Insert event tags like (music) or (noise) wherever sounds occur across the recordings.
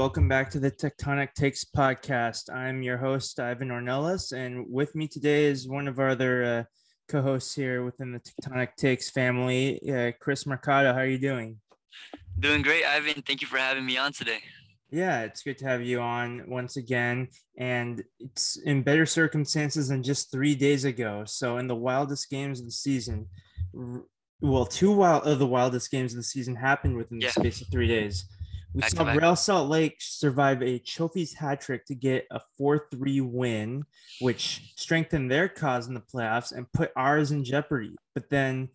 Welcome back to the Tectonic Takes podcast. I'm your host, Ivan Ornelas, and with me today is one of our other uh, co-hosts here within the Tectonic Takes family, uh, Chris Mercado. How are you doing? Doing great, Ivan. Thank you for having me on today. Yeah, it's good to have you on once again. And it's in better circumstances than just three days ago. So, in the wildest games of the season, well, two wild of the wildest games of the season happened within the yeah. space of three days. We back saw Real Salt Lake survive a Chofis hat trick to get a 4 3 win, which strengthened their cause in the playoffs and put ours in jeopardy. But then,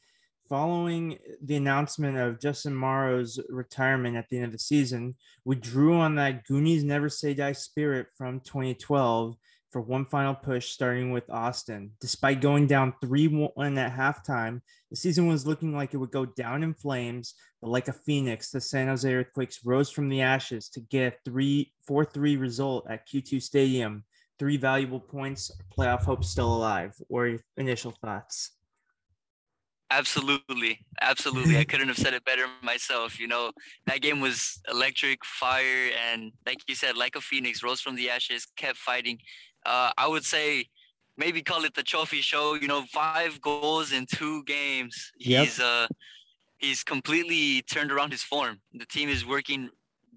following the announcement of Justin Morrow's retirement at the end of the season, we drew on that Goonies Never Say Die spirit from 2012 for one final push, starting with Austin. Despite going down 3 1 at halftime, the season was looking like it would go down in flames, but like a phoenix, the San Jose Earthquakes rose from the ashes to get a 3 4 3 result at Q2 Stadium. Three valuable points, playoff hope still alive. Or initial thoughts? Absolutely. Absolutely. I (laughs) couldn't have said it better myself. You know, that game was electric, fire, and like you said, like a phoenix, rose from the ashes, kept fighting uh, I would say maybe call it the Chofis show. You know, five goals in two games. Yep. He's uh he's completely turned around his form. The team is working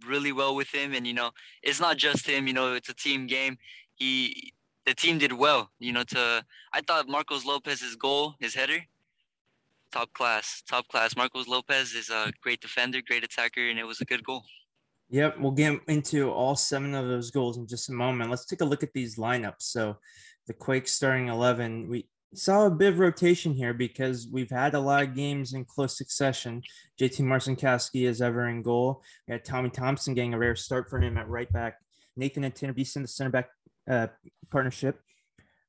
really well with him, and you know, it's not just him. You know, it's a team game. He the team did well. You know, to I thought Marcos Lopez's goal, his header, top class, top class. Marcos Lopez is a great defender, great attacker, and it was a good goal. Yep, we'll get into all seven of those goals in just a moment. Let's take a look at these lineups. So, the Quakes starting 11, we saw a bit of rotation here because we've had a lot of games in close succession. JT Marcinkowski is ever in goal. We had Tommy Thompson getting a rare start for him at right back. Nathan and Tanner Beason, the center back uh, partnership.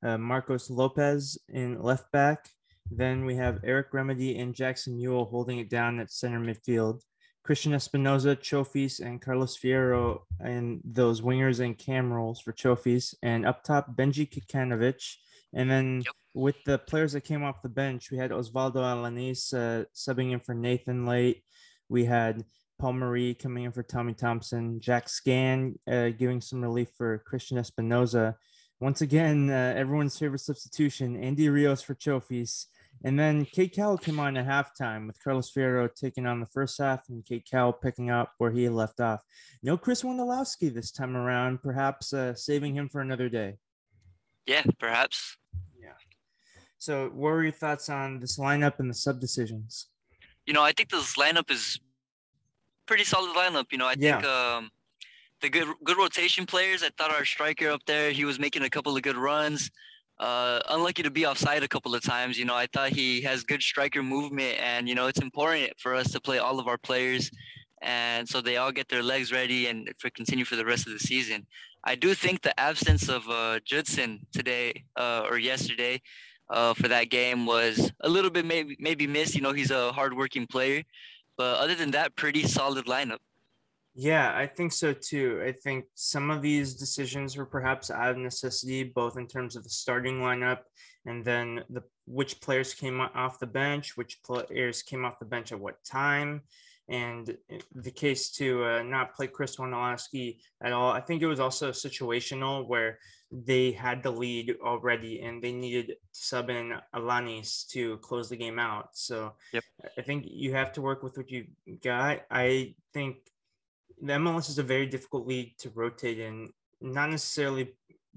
Uh, Marcos Lopez in left back. Then we have Eric Remedi and Jackson Yueill holding it down at center midfield. Christian Espinoza, Chofis, and Carlos Fierro and those wingers and cam roles for Chofis. And up top, Benji Kikanovic. And then yep. with the players that came off the bench, we had Osvaldo Alanis uh, subbing in for Nathan late. We had Paul Marie coming in for Tommy Thompson, Jack Skahan uh, giving some relief for Christian Espinoza. Once again, uh, everyone's favorite substitution, Andy Rios for Chofis. And then Cade Cowell came on at halftime with Carlos Fierro taking on the first half and Cade Cowell picking up where he left off. No Chris Wondolowski this time around, perhaps uh, saving him for another day. Yeah, perhaps. Yeah. So, what were your thoughts on this lineup and the sub decisions? You know, I think this lineup is pretty solid lineup. You know, I yeah. think um, the good good rotation players. I thought our striker up there, he was making a couple of good runs. Uh, unlucky to be offside a couple of times. You know, I thought he has good striker movement, and you know, it's important for us to play all of our players, and so they all get their legs ready and for continue for the rest of the season. I do think the absence of uh, Judson today uh, or yesterday uh, for that game was a little bit maybe maybe missed. You know, he's a hardworking player, but other than that, pretty solid lineup. Yeah, I think so too. I think some of these decisions were perhaps out of necessity, both in terms of the starting lineup and then the which players came off the bench, which players came off the bench at what time, and the case to uh, not play Chris Wondolowski at all. I think it was also situational where they had the lead already and they needed to sub in Alanis to close the game out. So yep. I think you have to work with what you got. I think the MLS is a very difficult league to rotate in, not necessarily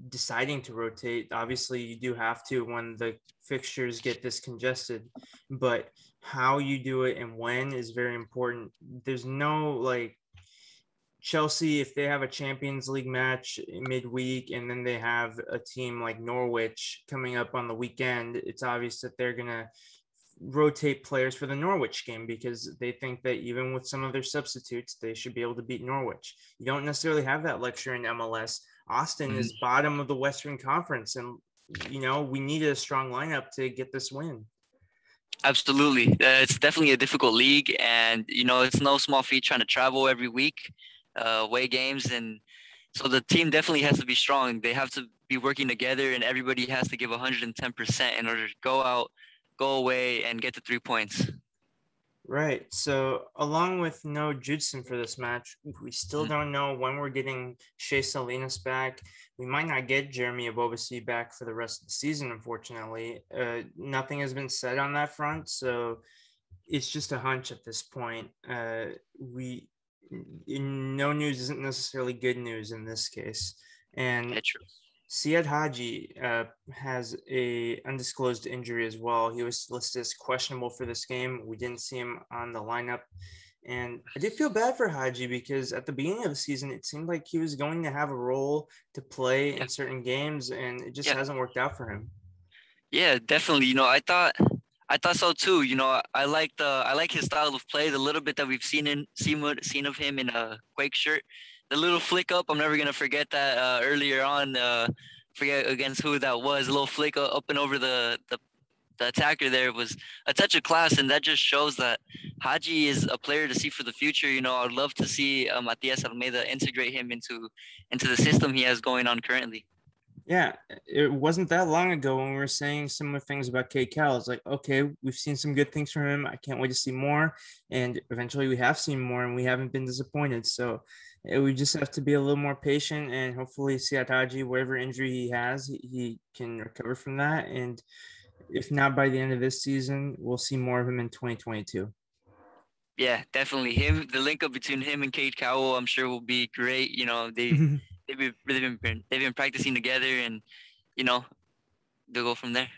deciding to rotate. Obviously, you do have to when the fixtures get this congested, but how you do it and when is very important. There's no like Chelsea, if they have a Champions League match midweek and then they have a team like Norwich coming up on the weekend, it's obvious that they're going to rotate players for the Norwich game because they think that even with some of their substitutes, they should be able to beat Norwich. You don't necessarily have that luxury in MLS. Austin mm-hmm. is bottom of the Western Conference, and you know we needed a strong lineup to get this win. Absolutely, uh, it's definitely a difficult league, and you know it's no small feat trying to travel every week, uh, away games, and so the team definitely has to be strong. They have to be working together, and everybody has to give 110% in order to go out go away and get the three points. Right. So, along with no Judson for this match, we still mm-hmm. don't know when we're getting Shea Salinas back. We might not get Jeremy Ebobisse back for the rest of the season, unfortunately. Uh, nothing has been said on that front. So, it's just a hunch at this point. Uh, we no news isn't necessarily good news in this case. And Siad Haji uh, has a undisclosed injury as well. He was listed as questionable for this game. We didn't see him on the lineup. And I did feel bad for Haji because at the beginning of the season, it seemed like he was going to have a role to play yeah. in certain games, and it just yeah. hasn't worked out for him. Yeah, definitely. You know, I thought I thought so too. You know, I like the I like his style of play. The little bit that we've seen in seen seen of him in a Quake shirt, the little flick up. I'm never gonna forget that. Uh, earlier on, uh, forget against who that was. A little flick up and over the the the attacker there was a touch of class, and that just shows that Haji is a player to see for the future. You know, I'd love to see uh, Matias Almeyda integrate him into into the system he has going on currently. Yeah, it wasn't that long ago when we were saying similar things about Cade Cowell. It's like, okay, we've seen some good things from him. I can't wait to see more. And eventually we have seen more and we haven't been disappointed. So eh, we just have to be a little more patient and hopefully Siad Haji, whatever injury he has, he can recover from that. And if not by the end of this season, we'll see more of him in 2022. Yeah, definitely. Him, the link up between him and Cade Cowell, I'm sure will be great. You know, they (laughs) they've been they've been they've been practicing together, and you know they'll go from there.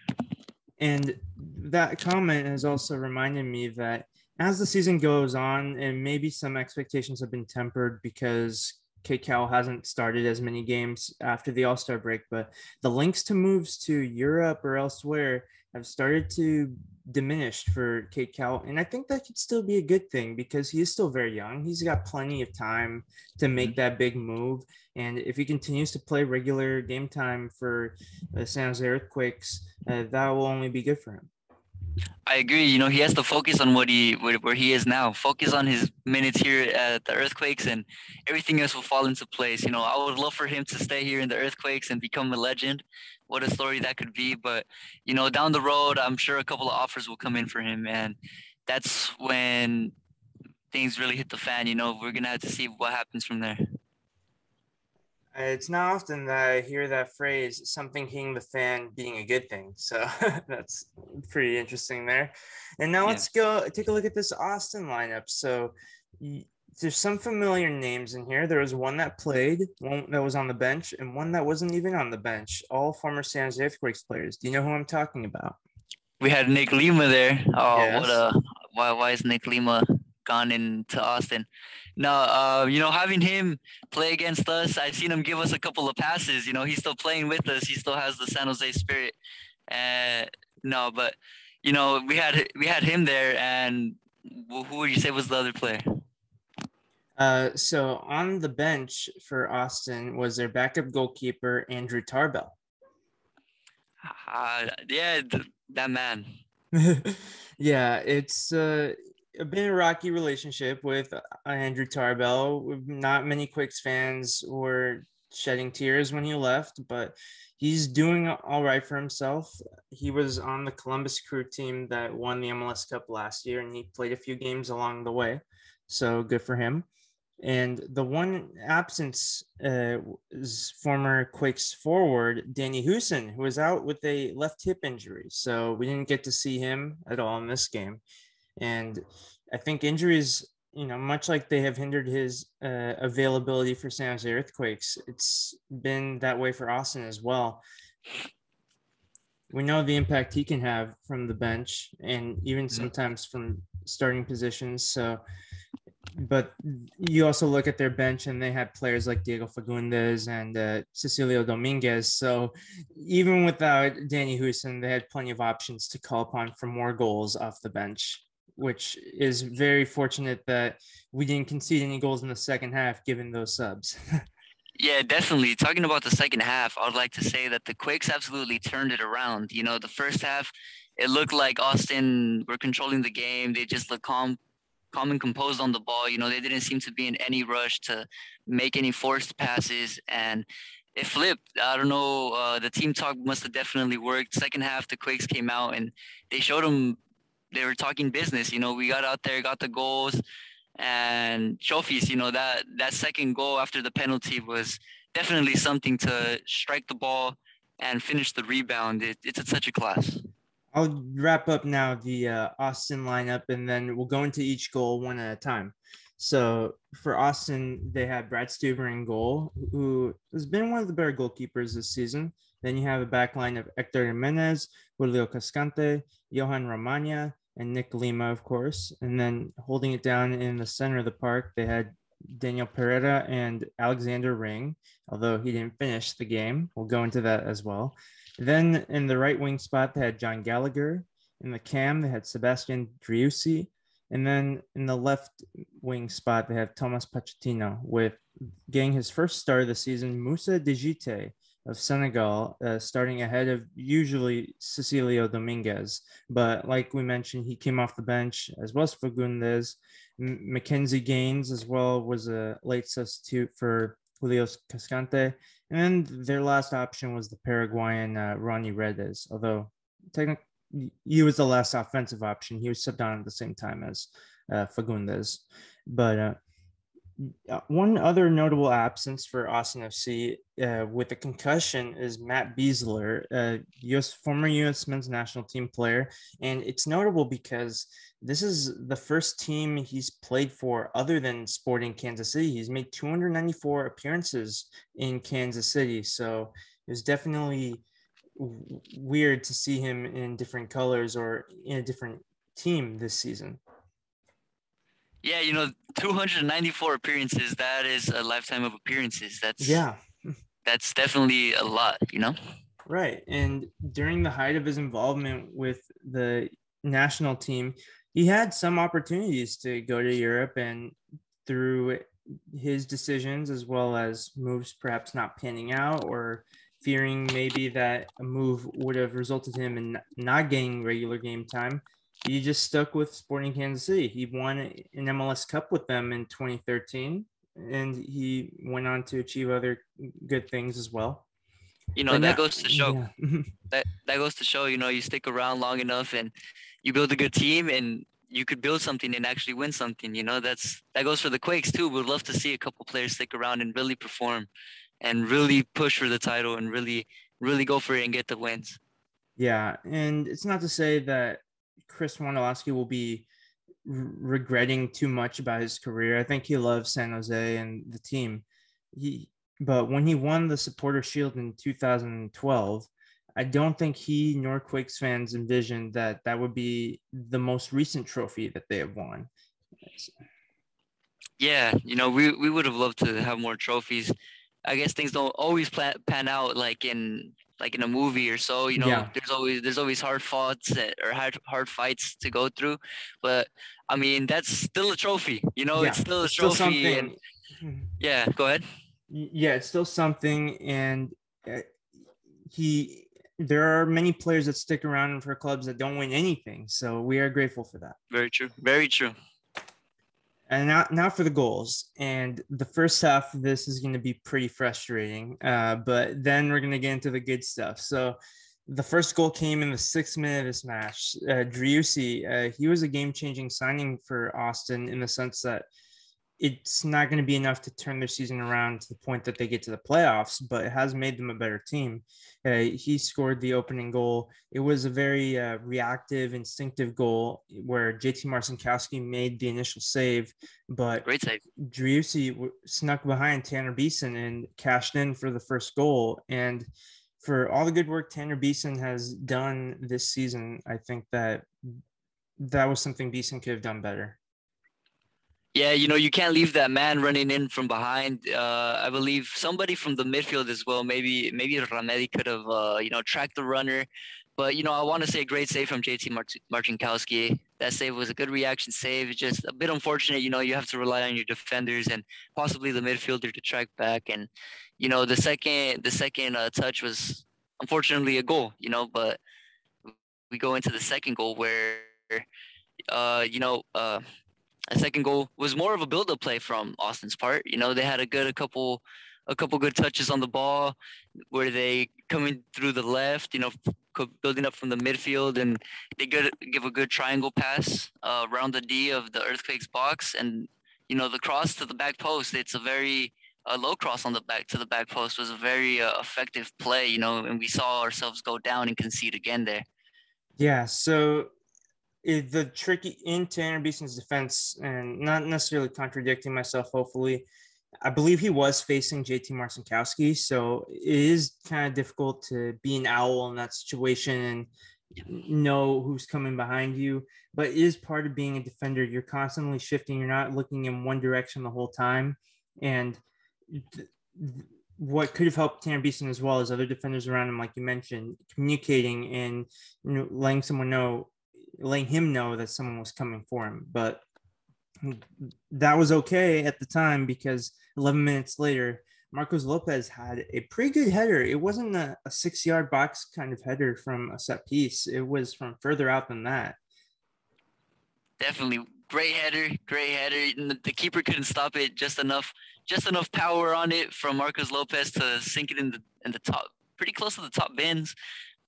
And that comment has also reminded me that as the season goes on, and maybe some expectations have been tempered because Cowell hasn't started as many games after the All Star break, but the links to moves to Europe or elsewhere have started to diminish for Cowell. And I think that could still be a good thing because he is still very young. He's got plenty of time to make mm-hmm. that big move. And if he continues to play regular game time for the San Jose Earthquakes, uh, that will only be good for him. I agree. You know, he has to focus on what he where he is now. Focus on his minutes here at the Earthquakes, and everything else will fall into place. You know, I would love for him to stay here in the Earthquakes and become a legend. What a story that could be! But you know, down the road, I'm sure a couple of offers will come in for him, and that's when things really hit the fan. You know, we're gonna have to see what happens from there. It's not often that I hear that phrase, something hitting the fan being a good thing. So (laughs) that's pretty interesting there. And now yeah. let's go take a look at this Austin lineup. So there's some familiar names in here. There was one that played, one that was on the bench, and one that wasn't even on the bench. All former San Jose Earthquakes players. Do you know who I'm talking about? We had Nick Lima there. Oh, yes. what a why why is Nick Lima gone into Austin? no, uh, you know, having him play against us, I've seen him give us a couple of passes. You know, he's still playing with us. He still has the San Jose spirit. Uh, no, but you know, we had we had him there, and who would you say was the other player? Uh, so on the bench for Austin was their backup goalkeeper Andrew Tarbell. Uh, yeah, th- that man. (laughs) yeah, it's uh, been a rocky relationship with uh, Andrew Tarbell. Not many Quakes fans were shedding tears when he left, but he's doing all right for himself. He was on the Columbus Crew team that won the MLS Cup last year, and he played a few games along the way. So good for him. And the one absence uh, is former Quakes forward Danny Hoesen, who was out with a left hip injury. So we didn't get to see him at all in this game. And I think injuries, you know, much like they have hindered his uh, availability for San Jose Earthquakes, it's been that way for Austin as well. We know the impact he can have from the bench and even mm-hmm. sometimes from starting positions. So, but you also look at their bench and they had players like Diego Fagundez and uh, Cecilio Dominguez. So even without Danny Hoesen, they had plenty of options to call upon for more goals off the bench which is very fortunate that we didn't concede any goals in the second half given those subs. (laughs) yeah, definitely. Talking about the second half, I'd like to say that the Quakes absolutely turned it around. You know, the first half, it looked like Austin were controlling the game. They just looked calm, calm and composed on the ball. You know, they didn't seem to be in any rush to make any forced passes. And it flipped. I don't know. Uh, the team talk must have definitely worked. Second half, the Quakes came out and they showed them they were talking business. You know, we got out there, got the goals and Chofis. You know that that second goal after the penalty was definitely something to strike the ball and finish the rebound. It, it's at such a class. I'll wrap up now the uh, Austin lineup, and then we'll go into each goal one at a time. So for Austin, they have Brad Stuver in goal, who has been one of the better goalkeepers this season. Then you have a back line of Hector Jimenez, Julio Cascante, Jhohan Romaña, and Nick Lima, of course. And then holding it down in the center of the park, they had Daniel Pereira and Alexander Ring, although he didn't finish the game. We'll go into that as well. Then in the right wing spot, they had Jon Gallagher. In the cam, they had Sebastian Driussi. And then in the left wing spot, they have Thomas Pochettino with getting his first start of the season, Moussa Djitté of Senegal, uh, starting ahead of usually Cecilio Dominguez. But like we mentioned, he came off the bench as well as Fagundez. M- McKinze Gaines as well was a late substitute for Julio Cascante. And their last option was the Paraguayan uh, Rodney Redes, although technically he was the last offensive option. He was subbed on at the same time as uh, Fagundez. But uh, one other notable absence for Austin FC uh, with a concussion is Matt Besler, a US, former U.S. men's national team player. And it's notable because this is the first team he's played for other than Sporting Kansas City. He's made 294 appearances in Kansas City. So it was definitely weird to see him in different colors or in a different team this season. Yeah, you know, 294 appearances, that is a lifetime of appearances. That's yeah. That's definitely a lot, you know? Right. And during the height of his involvement with the national team, he had some opportunities to go to Europe and through his decisions as well as moves perhaps not panning out or fearing maybe that a move would have resulted him in not getting regular game time he just stuck with Sporting Kansas City. He won an MLS Cup with them in 2013, and he went on to achieve other good things as well. You know, but that goes to show (laughs) yeah. (laughs) that that goes to show, you know, you stick around long enough and you build a good team and you could build something and actually win something. You know, that's that goes for the Quakes too. We'd love to see a couple players stick around and really perform and really push for the title and really, really go for it and get the wins. Yeah. And it's not to say that Chris Wondolowski will be regretting too much about his career. I think he loves San Jose and the team. He, but when he won the Supporter Shield in 2012, I don't think he nor Quakes fans envisioned that that would be the most recent trophy that they have won. Yeah, you know, we, we would have loved to have more trophies. I guess things don't always plan, pan out like in like in a movie or so you know yeah. there's always there's always hard fights or hard hard fights to go through but i mean that's still a trophy you know yeah. it's still a trophy still and mm-hmm. yeah go ahead yeah it's still something and uh, he there are many players that stick around for clubs that don't win anything so we are grateful for that very true very true and now, now for the goals. And the first half of this is going to be pretty frustrating, uh, but then we're going to get into the good stuff. So the first goal came in the sixth minute of this match. Uh, Driussi, uh, he was a game changing signing for Austin in the sense that it's not going to be enough to turn their season around to the point that they get to the playoffs, but it has made them a better team. Uh, he scored the opening goal. It was a very uh, reactive, instinctive goal where JT Marcinkowski made the initial save, but great save. Driussi snuck behind Tanner Beason and cashed in for the first goal. And for all the good work Tanner Beason has done this season, I think that that was something Beason could have done better. Yeah, you know, you can't leave that man running in from behind. Uh, I believe somebody from the midfield as well. Maybe maybe Remedi could have uh, you know tracked the runner, but you know I want to say a great save from JT Mart- Marcinkowski. That save was a good reaction save. It's just a bit unfortunate. You know, you have to rely on your defenders and possibly the midfielder to track back. And you know, the second the second uh, touch was unfortunately a goal. You know, but we go into the second goal where uh, you know. Uh, a second goal was more of a build-up play from Austin's part. You know, they had a good a couple a couple good touches on the ball. where they coming through the left, you know, building up from the midfield, and they good give a good triangle pass uh, around the D of the Earthquakes box, and you know the cross to the back post. It's a very a low cross on the back to the back post was a very uh, effective play, you know, and we saw ourselves go down and concede again there. Yeah, so it, the tricky into Tanner Beason's defense, and not necessarily contradicting myself, hopefully, I believe he was facing JT Marcinkowski, so it is kind of difficult to be an owl in that situation and know who's coming behind you. But it is part of being a defender. You're constantly shifting. You're not looking in one direction the whole time. And th- what could have helped Tanner Beason as well as other defenders around him, like you mentioned, communicating and you know, letting someone know, letting him know that someone was coming for him. But that was okay at the time because 11 minutes later, Marcos Lopez had a pretty good header. It wasn't a, a six yard box kind of header from a set piece, it was from further out than that. Definitely great header, great header. The keeper couldn't stop it just enough, just enough power on it from Marcos Lopez to sink it in the in the top, pretty close to the top bins.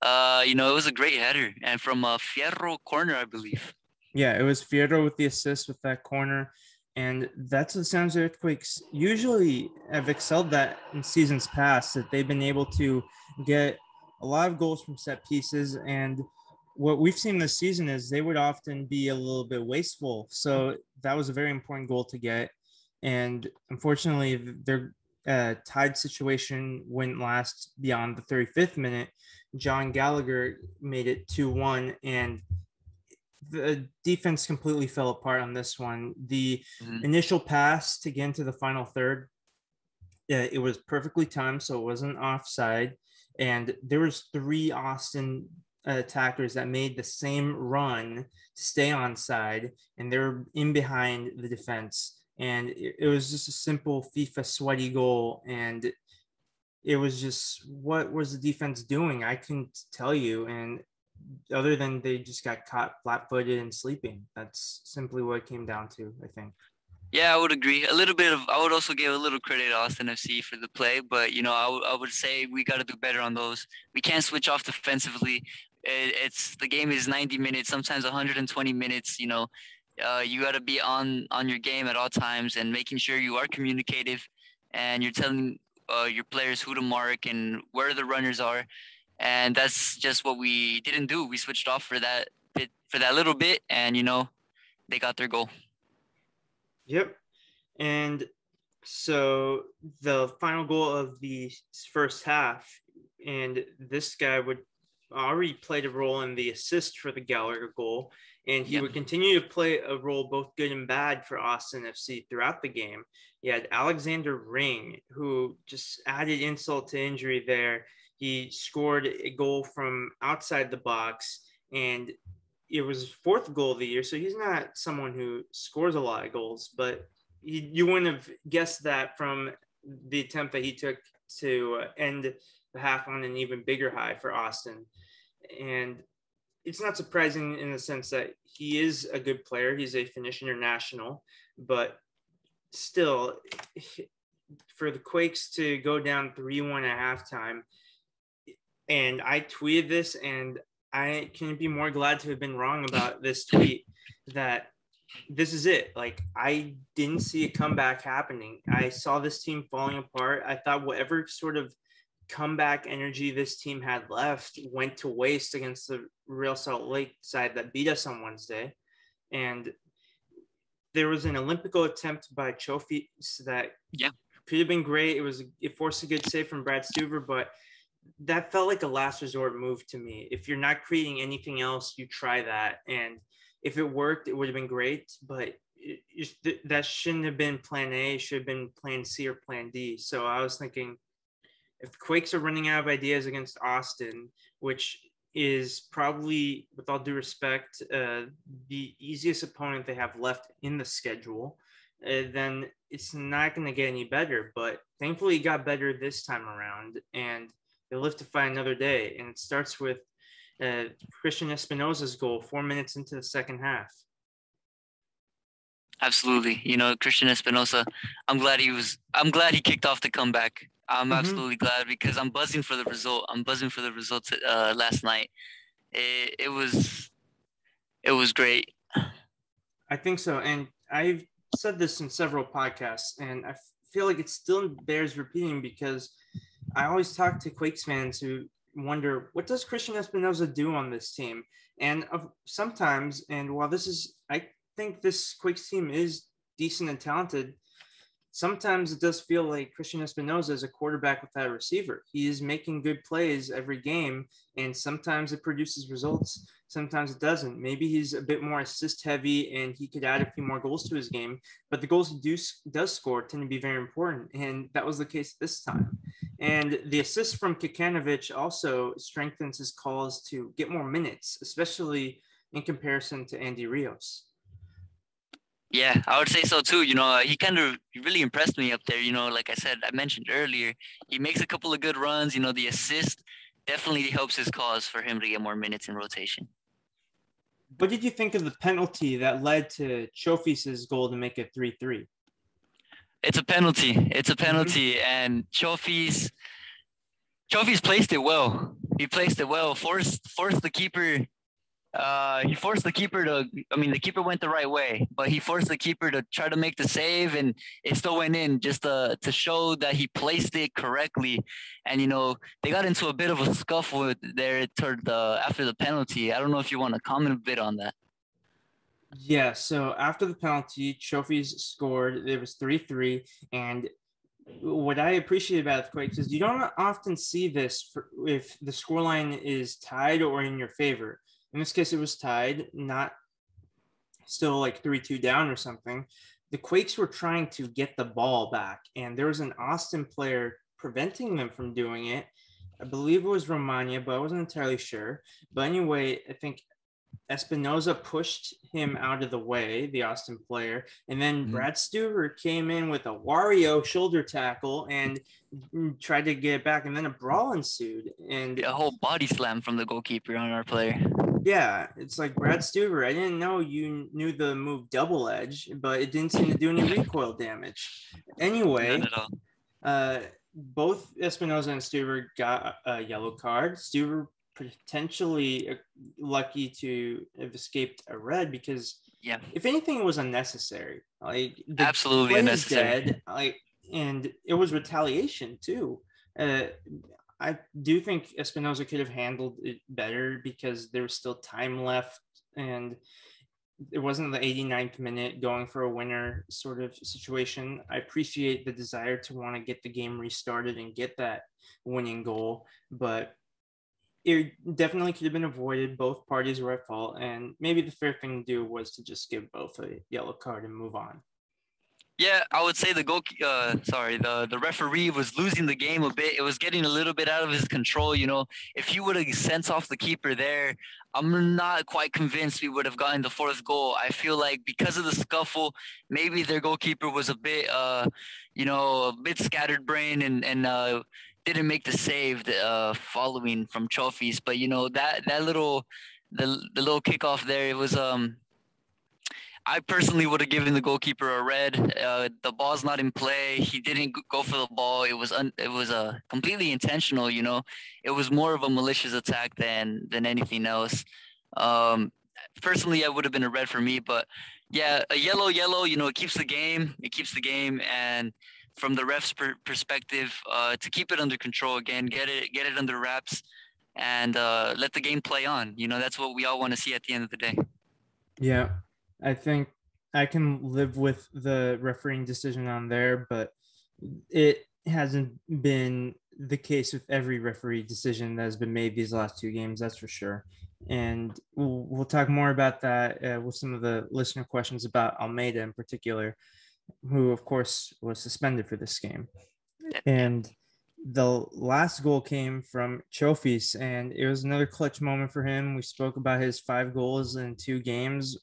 Uh, you know, it was a great header, and from a Fierro corner, I believe. Yeah, it was Fierro with the assist with that corner. And that's the Sounds Earthquakes usually have excelled that in seasons past, that they've been able to get a lot of goals from set pieces. And what we've seen this season is they would often be a little bit wasteful. So that was a very important goal to get. And unfortunately, their uh, tied situation wouldn't last beyond the 35th minute. John Gallagher made it 2 1. And the defense completely fell apart on this one. The mm-hmm. initial pass to get into the final third, it was perfectly timed, so it wasn't offside. And there was three Austin attackers that made the same run to stay on side, and they were in behind the defense. And it, it was just a simple FIFA sweaty goal, and it was just what was the defense doing? I couldn't tell you. And other than they just got caught flat-footed and sleeping. That's simply what it came down to, I think. Yeah, I would agree. A little bit of, I would also give a little credit to Austin FC for the play, but you know, I, w- I would say we got to do better on those. We can't switch off defensively. It, it's the game is 90 minutes, sometimes 120 minutes. You know, uh, you got to be on on your game at all times and making sure you are communicative, and you're telling uh, your players who to mark and where the runners are and that's just what we didn't do. We switched off for that bit for that little bit, and you know, they got their goal. Yep, and so the final goal of the first half, and this guy would already played a role in the assist for the Gallagher goal, and he yep. would continue to play a role both good and bad for Austin FC throughout the game. He had Alexander Ring, who just added insult to injury there he scored a goal from outside the box, and it was his fourth goal of the year. So he's not someone who scores a lot of goals, but he, you wouldn't have guessed that from the attempt that he took to uh, end the half on an even bigger high for Austin. And it's not surprising in the sense that he is a good player. He's a Finnish international, but still, for the Quakes to go down 3 1 at halftime and I tweeted this, and I can be more glad to have been wrong about this tweet that this is it. Like, I didn't see a comeback happening. I saw this team falling apart. I thought whatever sort of comeback energy this team had left went to waste against the Real Salt Lake side that beat us on Wednesday. And there was an Olympico attempt by Chofis that yeah. could have been great. It was it forced a good save from Brad Stuver, but that felt like a last resort move to me. If you're not creating anything else, you try that. And if it worked, it would have been great. But it, it, that shouldn't have been plan A. It should have been plan C or plan D. So I was thinking if the Quakes are running out of ideas against Austin, which is probably, with all due respect, uh, the easiest opponent they have left in the schedule, uh, then it's not going to get any better. But thankfully, it got better this time around. And They'll live to fight another day. And it starts with uh, Christian Espinoza's goal four minutes into the second half. Absolutely. You know, Christian Espinoza, I'm glad he was I'm glad he kicked off the comeback. I'm mm-hmm. absolutely glad because I'm buzzing for the result. I'm buzzing for the results uh, last night. It, it was it was great. I think so. And I've said this in several podcasts, and I feel like it still bears repeating because I always talk to Quakes fans who wonder what does Christian Espinoza do on this team? And of, sometimes, and while this is, I think this Quakes team is decent and talented, sometimes it does feel like Christian Espinoza is a quarterback without a receiver. He is making good plays every game, and sometimes it produces results, sometimes it doesn't. Maybe he's a bit more assist heavy and he could add a few more goals to his game, but the goals he do, does score tend to be very important, and that was the case this time. And the assist from Kikanovic also strengthens his cause to get more minutes, especially in comparison to Andy Rios. Yeah, I would say so too. You know, he kind of really impressed me up there. You know, like I said, I mentioned earlier, he makes a couple of good runs. You know, the assist definitely helps his cause for him to get more minutes in rotation. What did you think of the penalty that led to Chofis's goal to make it 3 3? It's a penalty. It's a mm-hmm. penalty. Mm-hmm. And Chofis, Chofis placed it well. He placed it well, forced, forced the keeper uh, he forced the keeper to. I mean, the keeper went the right way, but he forced the keeper to try to make the save, and it still went in just to to show that he placed it correctly. And you know, they got into a bit of a scuffle there toward the after the penalty. I don't know if you want to comment a bit on that. Yeah. So after the penalty, Chofis scored. It was three three, and what I appreciate about the Quakes is you don't often see this for, if the scoreline is tied or in your favor in this case, it was tied, not still like 3 2 down or something. The Quakes were trying to get the ball back, and there was an Austin player preventing them from doing it. I believe it was Romaña, but I wasn't entirely sure. But anyway, I think Espinoza pushed him out of the way, the Austin player, and then mm-hmm. Brad Stuver came in with a Wario shoulder tackle and tried to get it back, and then a brawl ensued, and a whole body slam from the goalkeeper on our player. Yeah, it's like Brad Stuver. I didn't know you knew the move double edge, but it didn't seem to do any recoil damage. Anyway, uh, both Espinoza and Stuver got a yellow card. Stuver potentially uh, lucky to have escaped a red because yeah, if anything, it was unnecessary. Like absolutely unnecessary. Dead, like, and it was retaliation too. Uh, I do think Espinoza could have handled it better because there was still time left and it wasn't the 89th minute going for a winner sort of situation. I appreciate the desire to want to get the game restarted and get that winning goal, but it definitely could have been avoided. Both parties were at fault, and maybe the fair thing to do was to just give both a yellow card and move on. Yeah, I would say the goal. Uh, sorry, the the referee was losing the game a bit. It was getting a little bit out of his control. You know, if he would have sent off the keeper there, I'm not quite convinced we would have gotten the fourth goal. I feel like because of the scuffle, maybe their goalkeeper was a bit, uh, you know, a bit scattered brain and and uh, didn't make the save uh, following from Chofis. But you know that that little the the little kickoff there, it was um I personally would have given the goalkeeper a red. Uh, the ball's not in play. He didn't go for the ball. It was un- it was a uh, completely intentional. You know, it was more of a malicious attack than than anything else. Um, personally, I would have been a red for me, but yeah, a yellow, yellow. You know, it keeps the game. It keeps the game, and from the ref's per- perspective, uh, to keep it under control again, get it get it under wraps, and uh, let the game play on. You know, that's what we all want to see at the end of the day. Yeah, I think I can live with the refereeing decision on there, but it hasn't been the case with every referee decision that has been made these last two games. That's for sure. And we'll, we'll talk more about that uh, with some of the listener questions about Almeyda in particular, who, of course, was suspended for this game. And the last goal came from Chofis, and it was another clutch moment for him. We spoke about his five goals in two games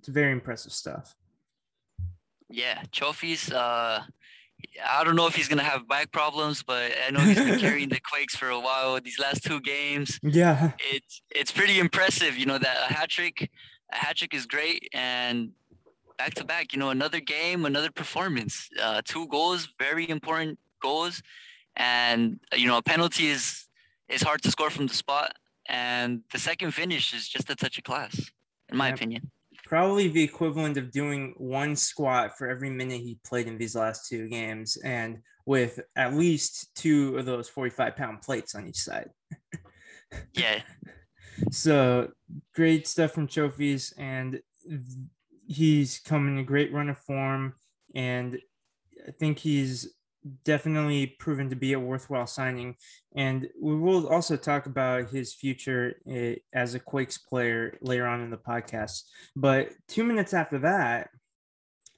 it's very impressive stuff. Yeah, Chofis. Uh, I don't know if he's gonna have back problems, but I know he's been carrying the (laughs) Quakes for a while. These last two games, yeah, it's it's pretty impressive. You know that a hat trick, a hat trick is great, and back to back. You know, another game, another performance. Uh, two goals, very important goals, and you know, a penalty is is hard to score from the spot, and the second finish is just a touch of class, in my yep. opinion. Probably the equivalent of doing one squat for every minute he played in these last two games, and with at least two of those 45 pound plates on each side. yeah. (laughs) So great stuff from Chofis, and he's come in a great run of form, and I think he's definitely proven to be a worthwhile signing. And we will also talk about his future eh, as a Quakes player later on in the podcast. But two minutes after that,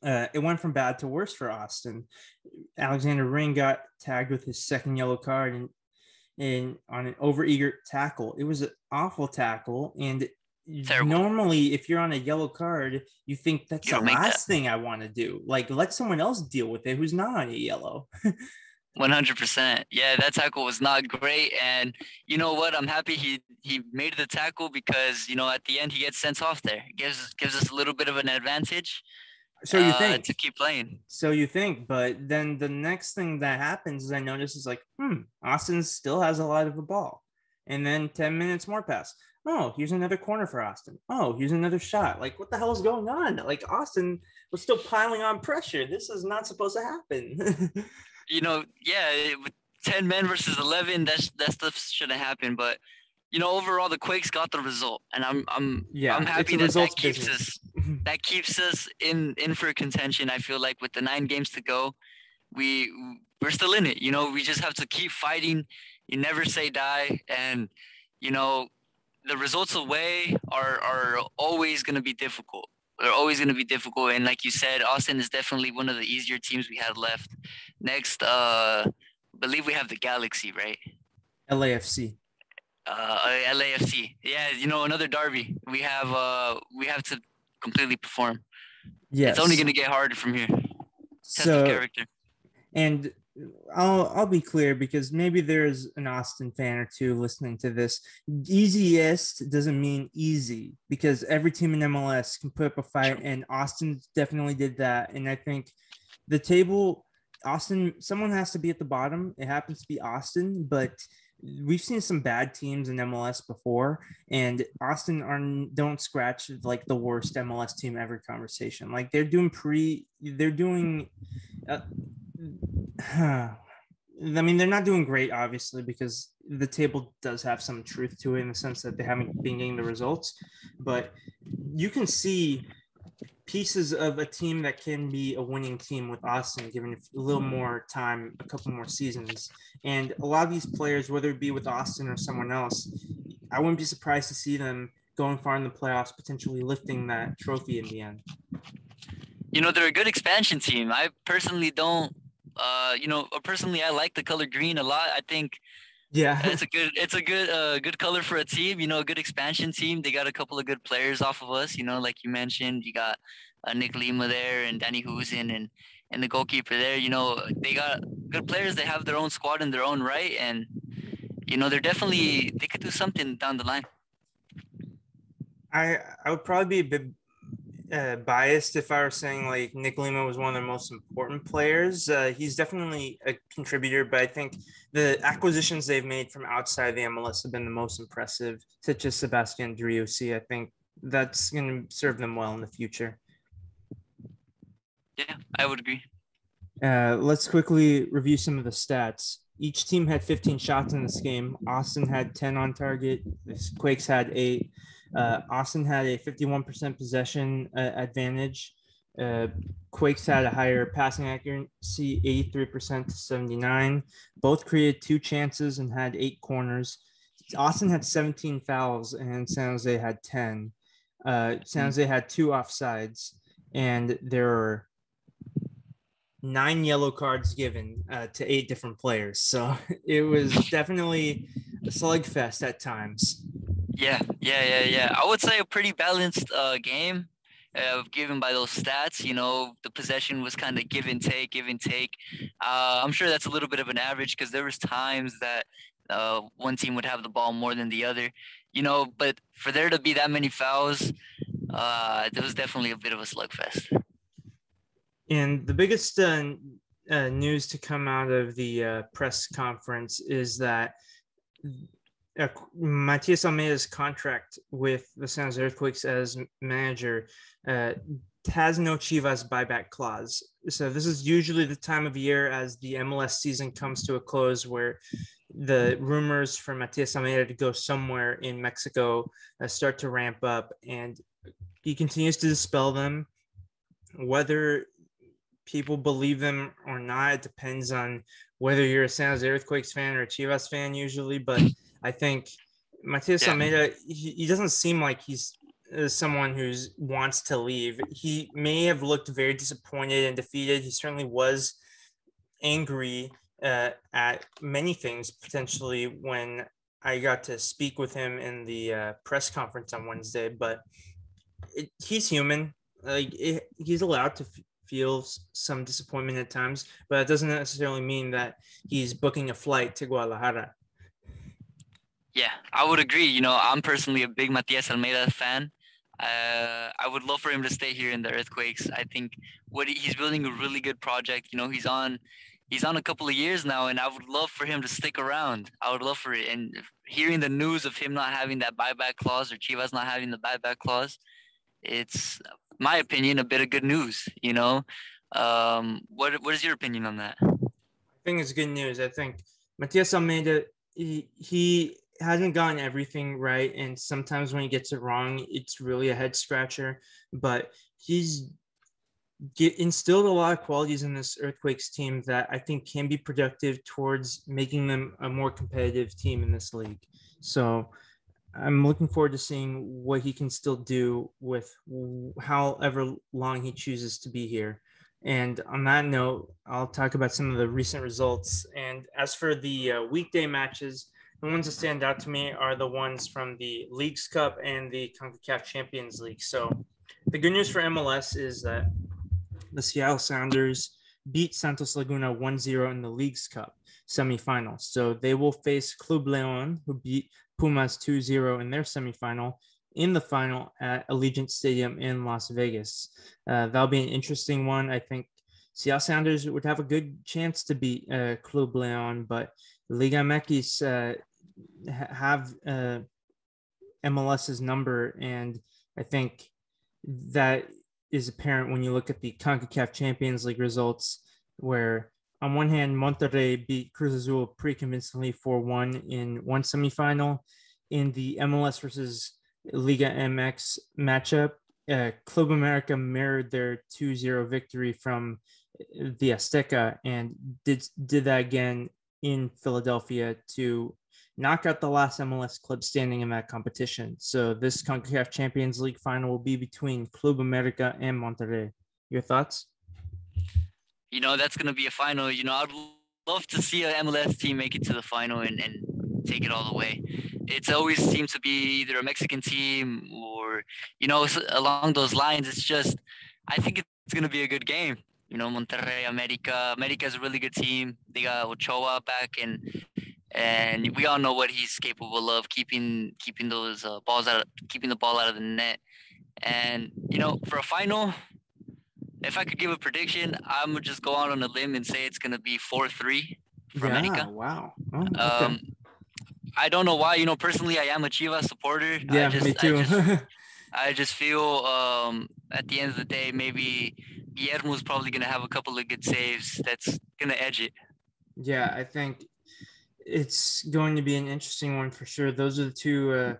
uh, it went from bad to worse for Austin. Alexander Ring got tagged with his second yellow card and, and on an overeager tackle. It was an awful tackle. And Terrible. normally, if you're on a yellow card, you think that's you the last that. thing I want to do. Like, let someone else deal with it who's not on a yellow. (laughs) 100%. Yeah, that tackle was not great. And you know what? I'm happy he he made the tackle because, you know, at the end he gets sent off there. gives gives us a little bit of an advantage. So you uh, think to keep playing? So you think, but then the next thing that happens is I notice is like, hmm, Austin still has a lot of the ball, and then ten minutes more pass. Oh, here's another corner for Austin. Oh, here's another shot. Like, what the hell is going on? Like, Austin was still piling on pressure. This is not supposed to happen. (laughs) you know, yeah, with ten men versus eleven, that's that stuff shouldn't happen. But you know, overall, the Quakes got the result, and I'm I'm yeah, I'm happy that that keeps business. us (laughs) that keeps us in in for contention. I feel like with the nine games to go, we we're still in it. You know, we just have to keep fighting. You never say die, and you know, the results away are are always going to be difficult. They're always going to be difficult, and like you said, Austin is definitely one of the easier teams we had left. Next, uh, I believe we have the Galaxy, right? LAFC uh, LAFC. Yeah, you know another derby. We have uh we have to completely perform. Yeah, it's only gonna get harder from here. Test so, character. And I'll I'll be clear because maybe there's an Austin fan or two listening to this. Easiest doesn't mean easy because every team in MLS can put up a fight, and Austin definitely did that. And I think the table, Austin, someone has to be at the bottom. It happens to be Austin, but we've seen some bad teams in MLS before, and Austin are don't scratch like the worst MLS team ever conversation. Like they're doing pre, they're doing. Uh, (sighs) I mean, they're not doing great, obviously, because the table does have some truth to it in the sense that they haven't been getting the results. But you can see pieces of a team that can be a winning team with Austin, given a little more time, a couple more seasons. And a lot of these players, whether it be with Austin or someone else, I wouldn't be surprised to see them going far in the playoffs, potentially lifting that trophy in the end. You know, they're a good expansion team. I personally don't, uh, you know, personally, I like the color green a lot. I think yeah, it's a good it's a good uh good color for a team. You know, a good expansion team. They got a couple of good players off of us. You know, like you mentioned, you got uh, Nick Lima there and Danny Hoesen and and the goalkeeper there. You know, they got good players. They have their own squad in their own right, and you know, they're definitely they could do something down the line. I I would probably be a bit uh, biased if I were saying like Nick Lima was one of the most important players. Uh, he's definitely a contributor, but I think the acquisitions they've made from outside the MLS have been the most impressive, such as Sebastian Driussi. I think that's going to serve them well in the future. Yeah, I would agree. Uh, let's quickly review some of the stats. Each team had 15 shots in this game. Austin had 10 on target. The Quakes had eight. Uh, Austin had a 51% possession uh, advantage. Uh, Quakes had a higher passing accuracy, 83% to 79. Both created two chances and had eight corners. Austin had 17 fouls and San Jose had 10. Uh, San Jose had two offsides, and there were nine yellow cards given uh, to eight different players. So (laughs) it was definitely a slugfest at times. Yeah, yeah, yeah, yeah. I would say a pretty balanced uh, game. Uh, given by those stats, you know, the possession was kind of give and take, give and take. Uh, I'm sure that's a little bit of an average because there was times that uh, one team would have the ball more than the other, you know. But for there to be that many fouls, uh, it was definitely a bit of a slugfest. And the biggest uh, uh, news to come out of the uh, press conference is that uh, Matias Almeyda's contract with the San Jose Earthquakes as manager uh, has no Chivas buyback clause. So this is usually the time of year as the MLS season comes to a close where the rumors for Matias Almeyda to go somewhere in Mexico uh, start to ramp up, and he continues to dispel them. Whether people believe them or not, it depends on whether you're a San Jose Earthquakes fan or a Chivas fan, usually. But I think Matias yeah. Almeyda, he, he doesn't seem like he's uh, someone who wants to leave. He may have looked very disappointed and defeated. He certainly was angry uh, at many things potentially when I got to speak with him in the uh, press conference on Wednesday. But it, he's human. Like it, he's allowed to f- feel some disappointment at times, but it doesn't necessarily mean that he's booking a flight to Guadalajara. Yeah, I would agree. You know, I'm personally a big Matias Almeyda fan. Uh, I would love for him to stay here in the Earthquakes. I think what he, he's building a really good project. You know, he's on he's on a couple of years now, and I would love for him to stick around. I would love for it. And hearing the news of him not having that buyback clause or Chivas not having the buyback clause, it's my opinion a bit of good news. You know, um, what what is your opinion on that? I think it's good news. I think Matias Almeyda he, he hasn't gotten everything right, and sometimes when he gets it wrong, it's really a head scratcher. But he's get instilled a lot of qualities in this Earthquakes team that I think can be productive towards making them a more competitive team in this league. So I'm looking forward to seeing what he can still do with however long he chooses to be here. And on that note, I'll talk about some of the recent results. And as for the uh, weekday matches, the ones that stand out to me are the ones from the Leagues Cup and the CONCACAF Champions League. So the good news for MLS is that the Seattle Sounders beat Santos Laguna 1-0 in the Leagues Cup semifinal. So they will face Club Leon, who beat Pumas 2-0 in their semifinal in the final at Allegiant Stadium in Las Vegas. Uh, that'll be an interesting one. I think Seattle Sounders would have a good chance to beat uh, Club Leon, but Liga MX uh, have uh, MLS's number, and I think that is apparent when you look at the CONCACAF Champions League results, where on one hand, Monterrey beat Cruz Azul pretty convincingly 4 1 in one semifinal. In the MLS versus Liga MX matchup, uh, Club America mirrored their 2 0 victory from the Azteca and did, did that again in Philadelphia to knock out the last MLS club standing in that competition. So this CONCACAF Champions League final will be between Club America and Monterrey. Your thoughts? You know, that's going to be a final. You know, I'd love to see a MLS team make it to the final and, and take it all the way. It's always seems to be either a Mexican team or, you know, along those lines. It's just, I think it's going to be a good game. You know, Monterrey, America. America is a really good team. They got Ochoa back and and we all know what he's capable of keeping keeping those uh, balls out, of, keeping the ball out of the net. And you know, for a final, if I could give a prediction, I'm gonna just go out on a limb and say it's gonna be four three for yeah, America. Wow. Oh, okay. Um, I don't know why. You know, personally, I am a Chivas supporter. Yeah, just, me too. I just, (laughs) I just feel um, at the end of the day, maybe Guillermo's probably gonna have a couple of good saves. That's gonna edge it. Yeah, I think it's going to be an interesting one for sure. Those are the two uh,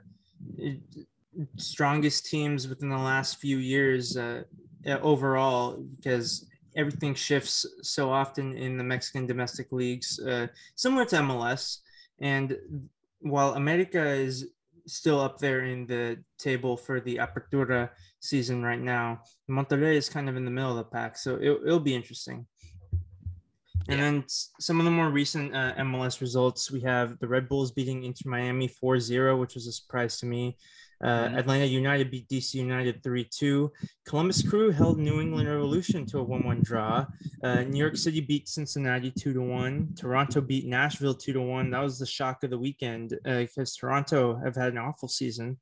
strongest teams within the last few years uh, overall because everything shifts so often in the Mexican domestic leagues, uh, similar to MLS. And while America is still up there in the table for the Apertura season right now, Monterrey is kind of in the middle of the pack. So it, it'll be interesting. And yeah. then some of the more recent uh, MLS results, we have the Red Bulls beating Inter Miami 4 0, which was a surprise to me. Uh, mm-hmm. Atlanta United beat DC United 3 2. Columbus Crew held New England Revolution to a 1 1 draw. Uh, New York City beat Cincinnati 2 1. Toronto beat Nashville 2 1. That was the shock of the weekend because uh, Toronto have had an awful season.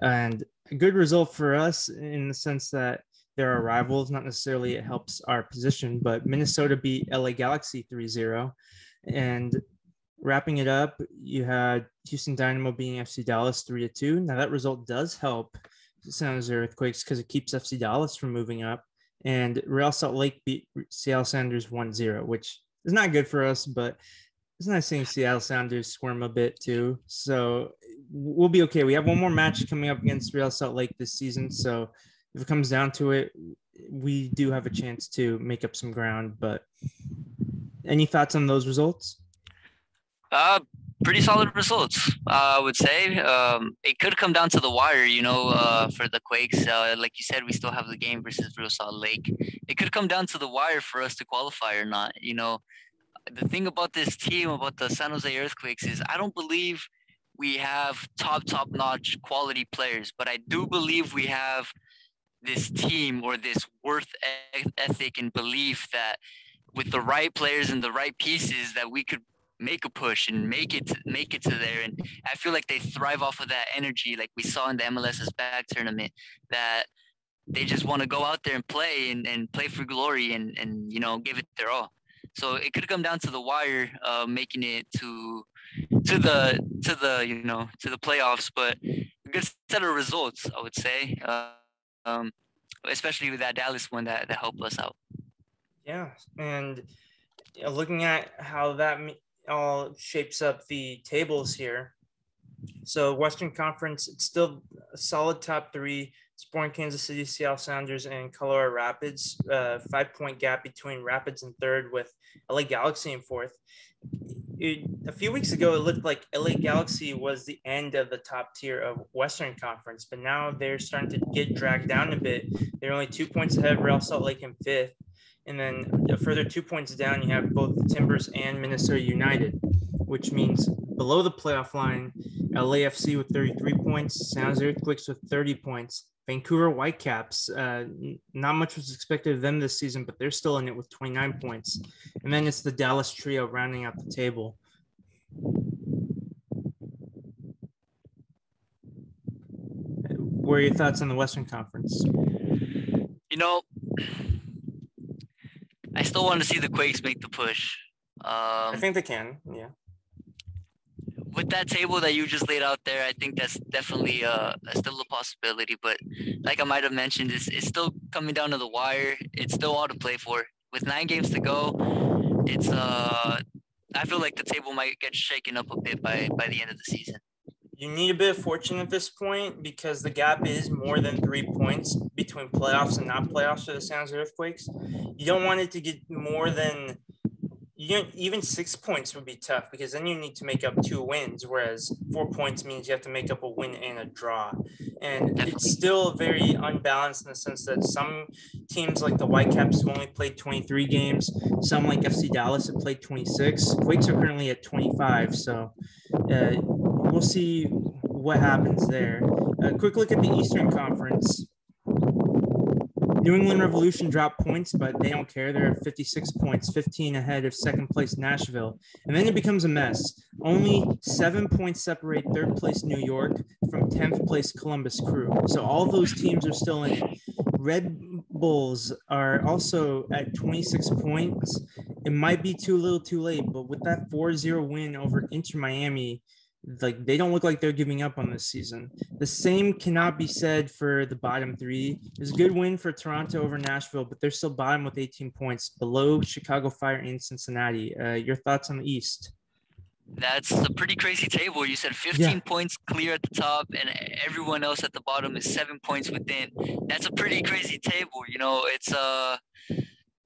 And a good result for us in the sense that they're our rivals. Not necessarily it helps our position, but Minnesota beat LA Galaxy 3 0. And wrapping it up, you had Houston Dynamo beating FC Dallas 3 2. Now, that result does help San Jose Earthquakes because it keeps FC Dallas from moving up. And Real Salt Lake beat Seattle Sounders 1 0, which is not good for us, but it's nice seeing Seattle Sounders squirm a bit too. So we'll be okay. We have one more match coming up against Real Salt Lake this season. So if it comes down to it, we do have a chance to make up some ground. But any thoughts on those results? Uh, pretty solid results, uh, I would say. Um, it could come down to the wire, you know, uh, for the Quakes. Uh, like you said, we still have the game versus Real Salt Lake. It could come down to the wire for us to qualify or not. You know, the thing about this team, about the San Jose Earthquakes, is I don't believe we have top, top notch quality players, but I do believe we have this team or this worth ethic and belief that with the right players and the right pieces that we could make a push and make it to, make it to there. And I feel like they thrive off of that energy like we saw in the MLS's back tournament that they just want to go out there and play and, and play for glory and and you know give it their all. So it could come down to the wire uh, making it to to the to the you know to the playoffs but a good set of results I would say. Uh, um, especially with that Dallas one that, that helped us out. Yeah, and looking at how that all shapes up the tables here. So Western Conference, it's still a solid top three. Sporting Kansas City, Seattle Sounders, and Colorado Rapids. Uh, five point gap between Rapids and third, with LA Galaxy in fourth it, a few weeks ago, it looked like LA Galaxy was the end of the top tier of Western Conference, but now they're starting to get dragged down a bit. They're only two points ahead of Real Salt Lake in fifth. And then a further two points down, you have both the Timbers and Minnesota United, which means below the playoff line, LAFC with 33 points, San Jose Earthquakes with 30 points, Vancouver Whitecaps, uh, not much was expected of them this season, but they're still in it with 29 points. And then it's the Dallas Trio rounding out the table. What are your thoughts on the Western Conference? You know, I still want to see the Quakes make the push. Um, I think they can, yeah with that table that you just laid out there, I think that's definitely uh, still a possibility. But like I might have mentioned, it's, it's still coming down to the wire. It's still all to play for. With nine games to go, it's uh, I feel like the table might get shaken up a bit by by the end of the season. You need a bit of fortune at this point because the gap is more than three points between playoffs and not playoffs for the San Jose Earthquakes. You don't want it to get more than you even six points would be tough because then you need to make up two wins, whereas four points means you have to make up a win and a draw. And it's still very unbalanced in the sense that some teams like the Whitecaps have only played 23 games, some like FC Dallas have played 26. Quakes are currently at 25, so uh, we'll see what happens there. A quick look at the Eastern Conference. New England Revolution dropped points, but they don't care. They're at 56 points, 15 ahead of second place Nashville. And then it becomes a mess. Only seven points separate third place New York from 10th place Columbus Crew. So all those teams are still in it. Red Bulls are also at 26 points. It might be too little too late, but with that 4 0 win over Inter Miami, like they don't look like they're giving up on this season. The same cannot be said for the bottom three. It's a good win for Toronto over Nashville, but they're still bottom with 18 points below Chicago Fire and Cincinnati. Uh, your thoughts on the East? That's a pretty crazy table. You said 15 yeah. points clear at the top, and everyone else at the bottom is seven points within. That's a pretty crazy table. You know, it's uh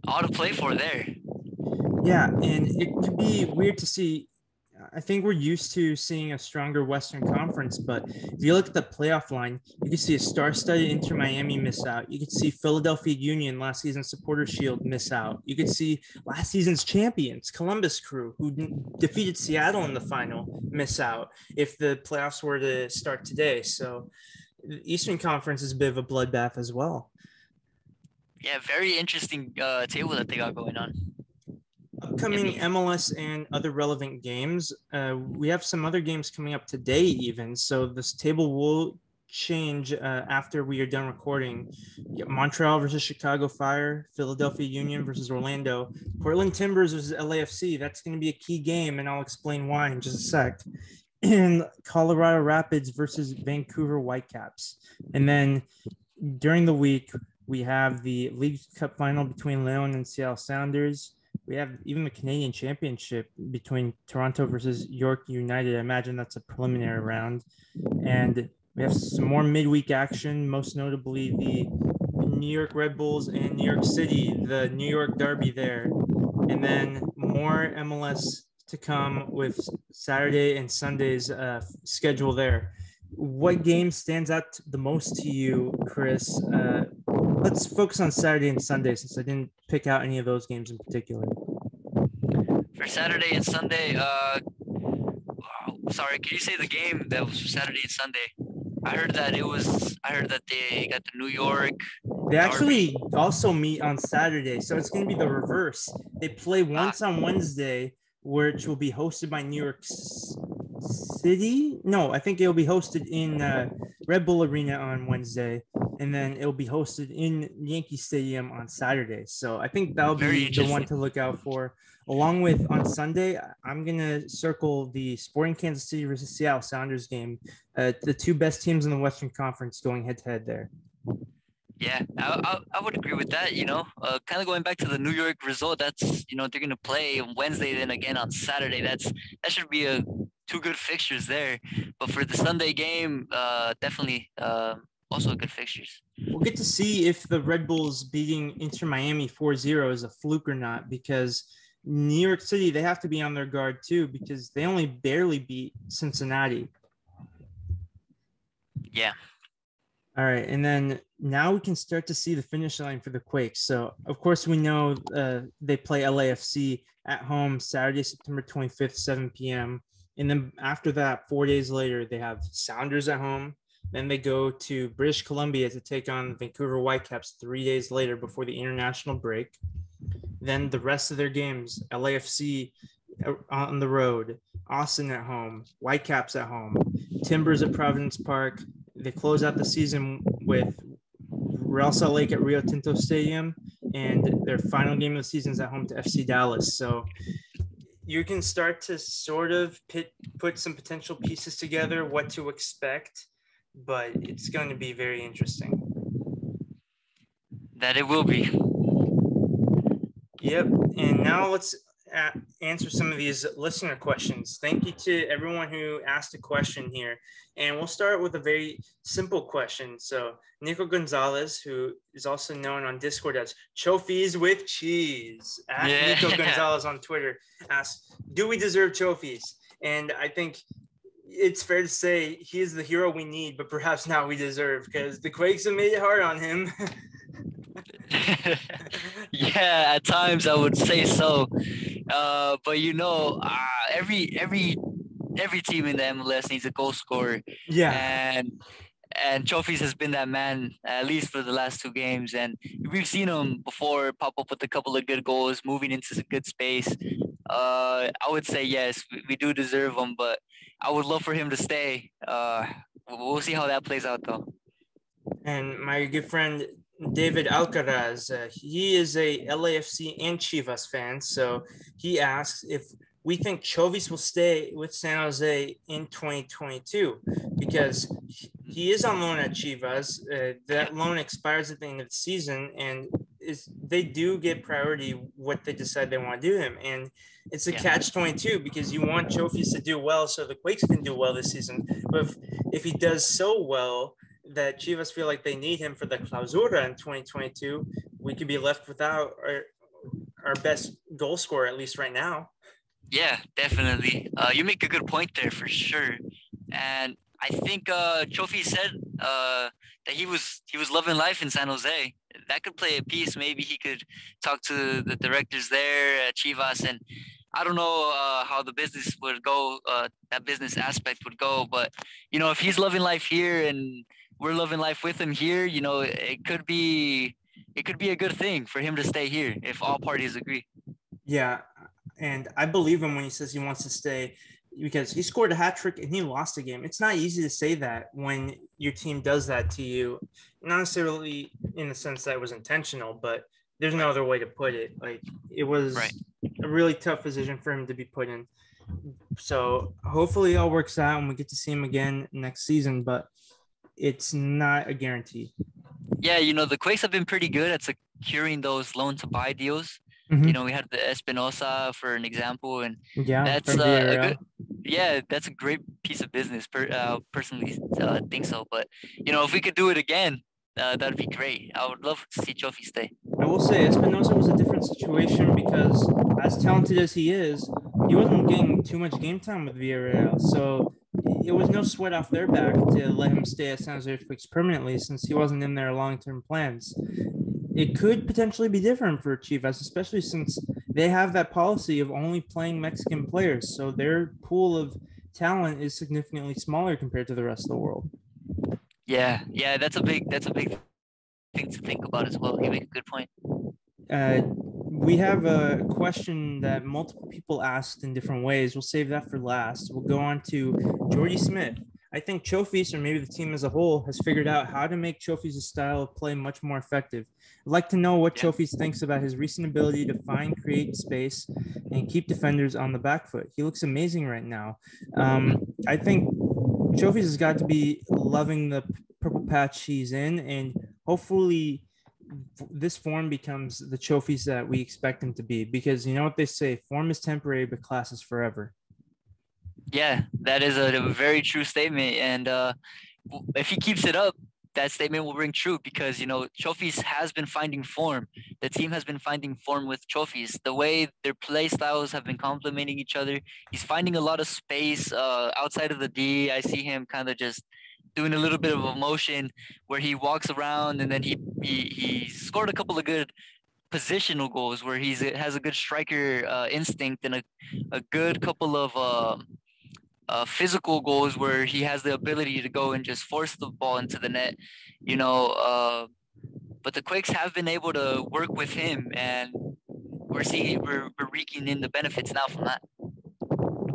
all to play for there. Yeah, and it could be weird to see I think we're used to seeing a stronger Western Conference, but if you look at the playoff line, you can see a star-studded Inter Miami miss out. You could see Philadelphia Union last season's Supporter Shield miss out. You could see last season's champions Columbus Crew, who defeated Seattle in the final, miss out if the playoffs were to start today. So, the Eastern Conference is a bit of a bloodbath as well. Yeah, very interesting uh, table that they got going on upcoming MLS and other relevant games. Uh, we have some other games coming up today, even. So this table will change uh, after we are done recording. Montreal versus Chicago Fire, Philadelphia Union versus Orlando, Portland Timbers versus LAFC. That's going to be a key game, and I'll explain why in just a sec. And Colorado Rapids versus Vancouver Whitecaps. And then during the week, we have the League Cup final between Leon and Seattle Sounders. We have even the Canadian Championship between Toronto versus York United. I imagine that's a preliminary round. And we have some more midweek action, most notably the New York Red Bulls and New York City, the New York Derby there. And then more MLS to come with Saturday and Sunday's uh, schedule there. What game stands out the most to you, Chris? Uh, let's focus on Saturday and Sunday since I didn't pick out any of those games in particular. For Saturday and Sunday, uh, sorry, can you say the game that was Saturday and Sunday? I heard that it was. I heard that they got the New York. They actually also meet on Saturday, so it's going to be the reverse. They play once ah. on Wednesday, which will be hosted by New York City. No, I think it'll be hosted in uh, Red Bull Arena on Wednesday, and then it'll be hosted in Yankee Stadium on Saturday. So I think that'll be the one to look out for. Along with on Sunday, I'm gonna circle the Sporting Kansas City versus Seattle Sounders game. Uh, the two best teams in the Western Conference going head to head there. Yeah, I, I, I, would agree with that. You know, uh, kind of going back to the New York result. That's you know they're gonna play Wednesday, then again on Saturday. That's that should be a two good fixtures there. But for the Sunday game, uh, definitely uh, also good fixtures. We'll get to see if the Red Bulls beating Inter Miami 4-0 is a fluke or not because New York City, they have to be on their guard too because they only barely beat Cincinnati. Yeah. All right. And then now we can start to see the finish line for the Quakes. So, of course, we know uh, they play LAFC at home Saturday, September 25th, 7 p.m. And then after that, four days later, they have Sounders at home. Then they go to British Columbia to take on Vancouver Whitecaps three days later before the international break. Then the rest of their games, LAFC uh, on the road, Austin at home, Whitecaps at home, Timbers at Providence Park. They close out the season with Real Salt Lake at Rio Tinto Stadium, and their final game of the season is at home to FC Dallas. So you can start to sort of pit, put some potential pieces together, what to expect, but it's going to be very interesting. That it will be. Yep. And now let's answer some of these listener questions. Thank you to everyone who asked a question here. And we'll start with a very simple question. So, Nico Gonzalez, who is also known on Discord as Chofis with Cheese, at yeah. Nico (laughs) Gonzalez on Twitter, asks, Do we deserve Chofis? And I think it's fair to say he is the hero we need, but perhaps not we deserve because the Quakes have made it hard on him. (laughs) yeah, at times I would say so. Uh, but you know, uh, every every every team in the MLS needs a goal scorer. Yeah. And and Chofis has been that man at least for the last two games, and we've seen him before pop up with a couple of good goals, moving into some good space. Uh, I would say yes, we, we do deserve him, but I would love for him to stay. Uh, we'll see how that plays out, though. And my good friend David Alcaraz. Uh, he is a LAFC and Chivas fan, so he asks if we think Chofis will stay with San Jose in 2022 because he is on loan at Chivas. Uh, that loan expires at the end of the season, and is they do get priority what they decide they want to do him, and it's a yeah. catch 22 because you want Chofis to do well so the Quakes can do well this season, but if, if he does so well that Chivas feel like they need him for the clausura in 2022, we could be left without our, our best goal scorer, at least right now. Yeah, definitely. Uh, you make a good point there for sure. And I think uh, Chofi said uh, that he was he was loving life in San Jose. That could play a piece. Maybe he could talk to the directors there at Chivas, and I don't know uh, how the business would go. Uh, that business aspect would go, but you know, if he's loving life here and we're living life with him here, you know, it could be it could be a good thing for him to stay here if all parties agree. Yeah, and I believe him when he says he wants to stay. because he scored a hat trick and he lost a game. It's not easy to say that when your team does that to you, not necessarily in the sense that it was intentional, but there's no other way to put it. Like it was right. a really tough position for him to be put in. So hopefully it all works out and we get to see him again next season, but it's not a guarantee. Yeah, you know, the Quakes have been pretty good at securing those loan to buy deals. Mm-hmm. You know, we had the Espinoza for an example, and yeah, that's uh, a good, yeah, that's a great piece of business. Per, uh, personally, uh, think so. But you know, if we could do it again, uh, that'd be great. I would love to see Chofy stay. I will say Espinoza was a different situation because, as talented as he is, he wasn't getting too much game time with Villarreal. So it was no sweat off their back to let him stay at San Jose Earthquakes permanently since he wasn't in their long term plans. It could potentially be different for Chivas, especially since they have that policy of only playing Mexican players. So their pool of talent is significantly smaller compared to the rest of the world. Yeah, yeah, that's a big that's a big thing to think about as well. You make a good point. Uh, we have a question that multiple people asked in different ways. We'll save that for last. We'll go on to Jordy Smith. I think Chofis, or maybe the team as a whole, has figured out how to make Chofis' style of play much more effective. I'd like to know what yeah. Chofis thinks about his recent ability to find, create space, and keep defenders on the back foot. He looks amazing right now. Um, I think Chofis has got to be loving the purple patch he's in, and hopefully this form becomes the Chofis that we expect him to be because you know what they say form is temporary but class is forever yeah that is a, a very true statement and uh, if he keeps it up that statement will ring true because you know Chofis has been finding form. The team has been finding form with Chofis The way their play styles have been complementing each other. He's finding a lot of space uh, outside of the D. I see him kind of just doing a little bit of a motion where he walks around and then he he, he scored a couple of good positional goals where he's has a good striker uh, instinct and a, a good couple of uh, uh, physical goals where he has the ability to go and just force the ball into the net, you know. Uh, but the Quakes have been able to work with him, and we're seeing we're, we're reaping in the benefits now from that.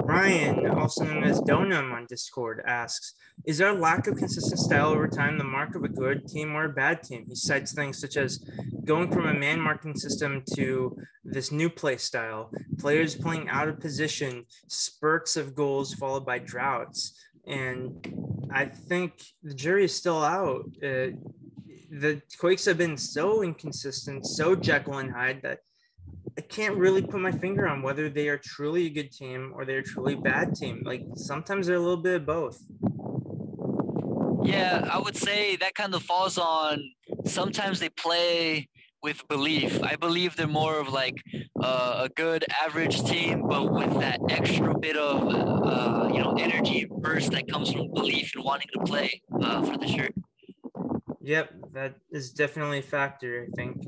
Ryan, also known as Donum on Discord, asks Is there a lack of consistent style over time the mark of a good team or a bad team? He cites things such as going from a man marking system to this new play style, players playing out of position, spurts of goals followed by droughts. And I think the jury is still out. Uh, the Quakes have been so inconsistent, so Jekyll and Hyde that I can't really put my finger on whether they are truly a good team or they're truly a bad team. Like sometimes they're a little bit of both. Yeah, I would say that kind of falls on sometimes they play with belief. I believe they're more of like uh, a good average team, but with that extra bit of uh, you know energy burst that comes from belief and wanting to play uh, for the shirt. Yep, that is definitely a factor, I think.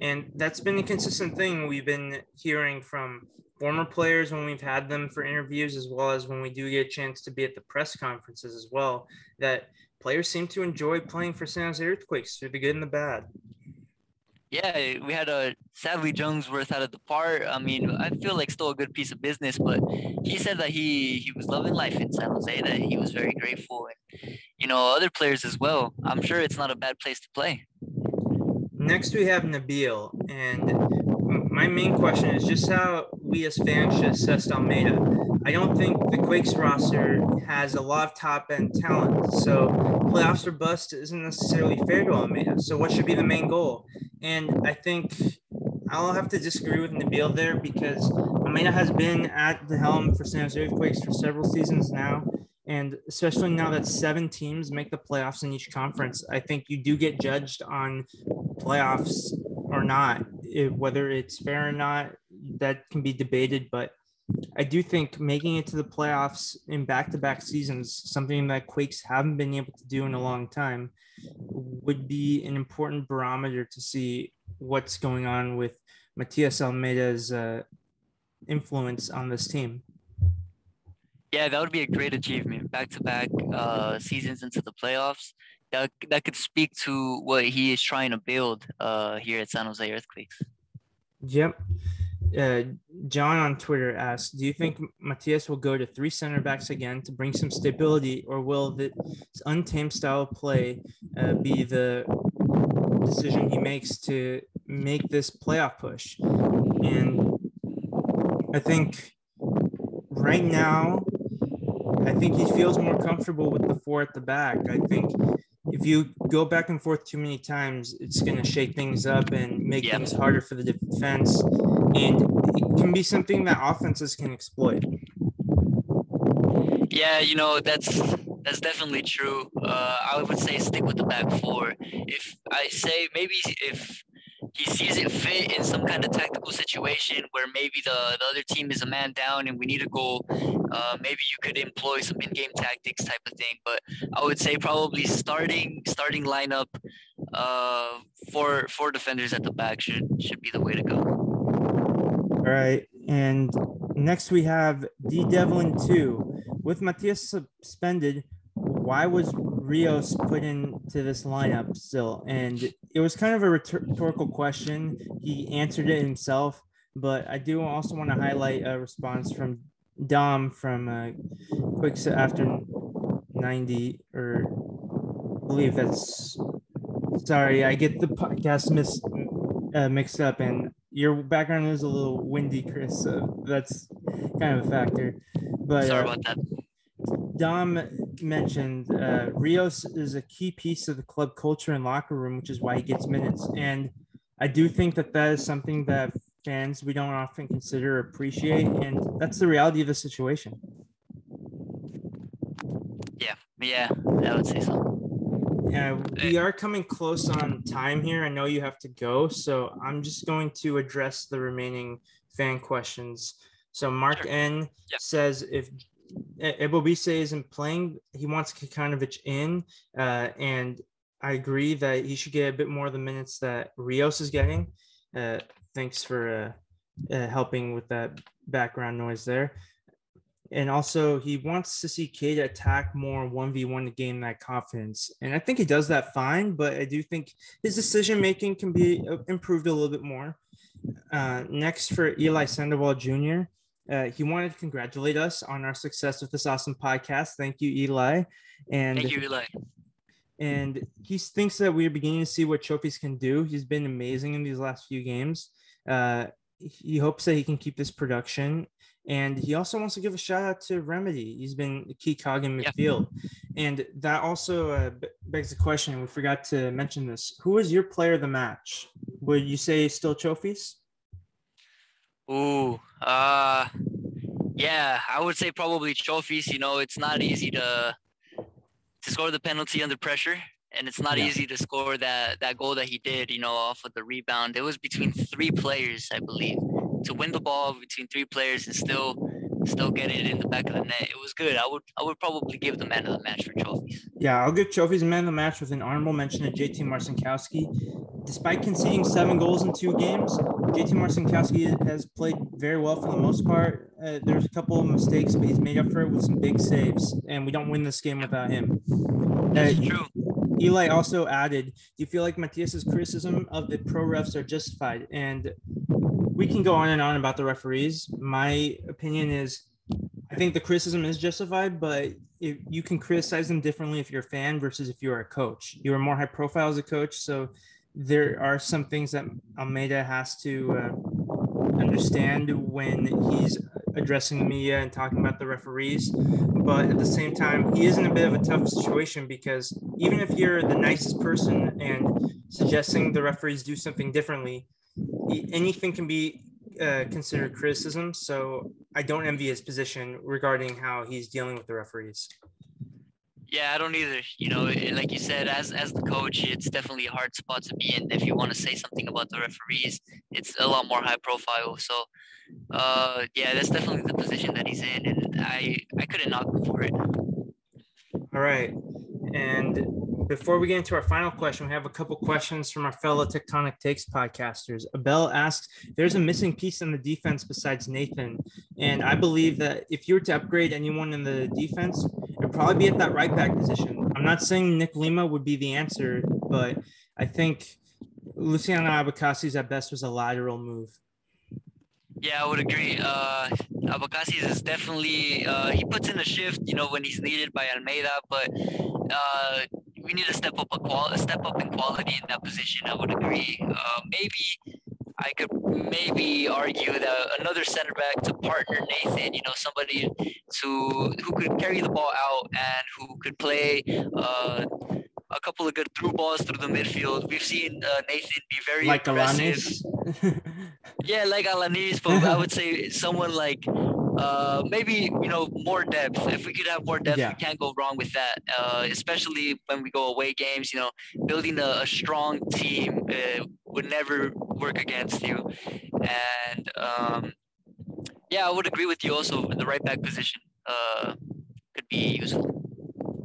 And that's been a consistent thing we've been hearing from former players when we've had them for interviews, as well as when we do get a chance to be at the press conferences as well, that players seem to enjoy playing for San Jose Earthquakes through the good and the bad. Yeah, we had a sadly Jungsworth out of the part. I mean, I feel like still a good piece of business, but he said that he he was loving life in San Jose, that he was very grateful, and you know other players as well. I'm sure it's not a bad place to play. Next, we have Nabil, and my main question is just how we as fans should assess Almeyda. I don't think the Quakes roster has a lot of top end talent, so playoffs or bust isn't necessarily fair to Almeyda. So, what should be the main goal? And I think I'll have to disagree with Nabil there because Almeyda has been at the helm for San Jose Earthquakes for several seasons now. And especially now that seven teams make the playoffs in each conference, I think you do get judged on playoffs or not. It, whether it's fair or not, that can be debated. But I do think making it to the playoffs in back to back seasons, something that Quakes haven't been able to do in a long time, would be an important barometer to see what's going on with Matias Almeyda's uh, influence on this team. Yeah, that would be a great achievement. Back to back seasons into the playoffs. That, that could speak to what he is trying to build uh, here at San Jose Earthquakes. Yep. uh, John on Twitter asks, "Do you think Matias will go to three center backs again to bring some stability, or will the untamed style play uh, be the decision he makes to make this playoff push?" And I think right now, I think he feels more comfortable with the four at the back. I think if you go back and forth too many times, it's going to shake things up and make yep. things harder for the defense. And it can be something that offenses can exploit. Yeah, you know, that's that's definitely true. Uh, I would say stick with the back four. If I say maybe if he sees it fit in some kind of tactical situation where maybe the, the other team is a man down and we need a goal, uh, maybe you could employ some in-game tactics type of thing. But I would say probably starting starting lineup uh, for for defenders at the back should should be the way to go. All right, and next we have D Devlin two with Matias suspended. Why was Rios put into this lineup still? And it was kind of a rhetorical question. He answered it himself, but I do also want to highlight a response from Dom from uh, quick after 90 or I believe that's sorry, I get the podcast mis, uh, mixed up and your background is a little windy, Chris. So that's kind of a factor. But sorry uh, about that. Dom mentioned uh, Rios is a key piece of the club culture and locker room, which is why he gets minutes. And I do think that that is something that fans we don't often consider or appreciate, and that's the reality of the situation. Yeah, yeah, I would say so. Yeah, we are coming close on time here. I know you have to go, so I'm just going to address the remaining fan questions. So Mark sure. N yeah. says if Ebobisse isn't playing. He wants Kikanovic in, uh, and I agree that he should get a bit more of the minutes that Rios is getting. Uh, thanks for uh, uh helping with that background noise there. And also, he wants to see Cade attack more 1v1 to gain that confidence. And I think he does that fine, but I do think his decision making can be uh, improved a little bit more. Uh, next for Eli Sandoval Jr. Uh, he wanted to congratulate us on our success with this awesome podcast. Thank you, Eli. And thank you, Eli. And he thinks that we're beginning to see what Chofis can do. He's been amazing in these last few games. Uh, he hopes that he can keep this production. And he also wants to give a shout out to Remedi. He's been a key cog in midfield. And that also uh, begs the question we forgot to mention this. Who was your player of the match? Would you say still Chofis? Ooh, uh, yeah, I would say probably Chofis. You know, it's not easy to to score the penalty under pressure, and it's not yeah. easy to score that that goal that he did. You know, off of the rebound. It was between three players, I believe, to win the ball between three players and still still get it in the back of the net. It was good. I would I would probably give the man of the match for Chofis. Yeah, I'll give Chofis man of the match with an honorable mention to JT Marcinkowski. Despite conceding seven goals in two games, JT Marcinkowski has played very well for the most part. Uh, there's a couple of mistakes, but he's made up for it with some big saves, and we don't win this game without him. That's uh, true. Eli also added, "Do you feel like Matias's criticism of the pro refs are justified?" And we can go on and on about the referees. My opinion is I think the criticism is justified, but you can criticize them differently if you're a fan versus if you're a coach. You are more high profile as a coach, so there are some things that Almeyda has to uh, understand when he's addressing the media and talking about the referees. But at the same time, he is in a bit of a tough situation because even if you're the nicest person and suggesting the referees do something differently, anything can be uh, considered criticism. So I don't envy his position regarding how he's dealing with the referees. Yeah, I don't either. You know, like you said, as as the coach, it's definitely a hard spot to be in. If you want to say something about the referees, it's a lot more high profile. So, uh, yeah, that's definitely the position that he's in, and I I couldn't knock him for it. All right, and before we get into our final question, we have a couple questions from our fellow Tectonic Takes podcasters. Abel asks, "There's a missing piece in the defense besides Nathan, and I believe that if you were to upgrade anyone in the defense, it'd probably be at that right back position. I'm not saying Nick Lima would be the answer, but I think Luciano Abecasis at best was a lateral move." Yeah, I would agree. Uh, is definitely uh, he puts in a shift, you know, when he's needed by Almeyda, but uh, we need to step up a qual- step up in quality in that position. I would agree. Uh, maybe I could maybe argue that another center back to partner Nathan, you know, somebody to who could carry the ball out and who could play uh, a couple of good through balls through the midfield. We've seen uh, Nathan be very like aggressive. (laughs) yeah, like Alanis, but I would say someone like uh, maybe you know more depth. If we could have more depth, yeah. we can't go wrong with that. Uh, especially when we go away games, you know, building a, a strong team uh, would never work against you. And um, yeah, I would agree with you. Also, the right back position uh, could be useful.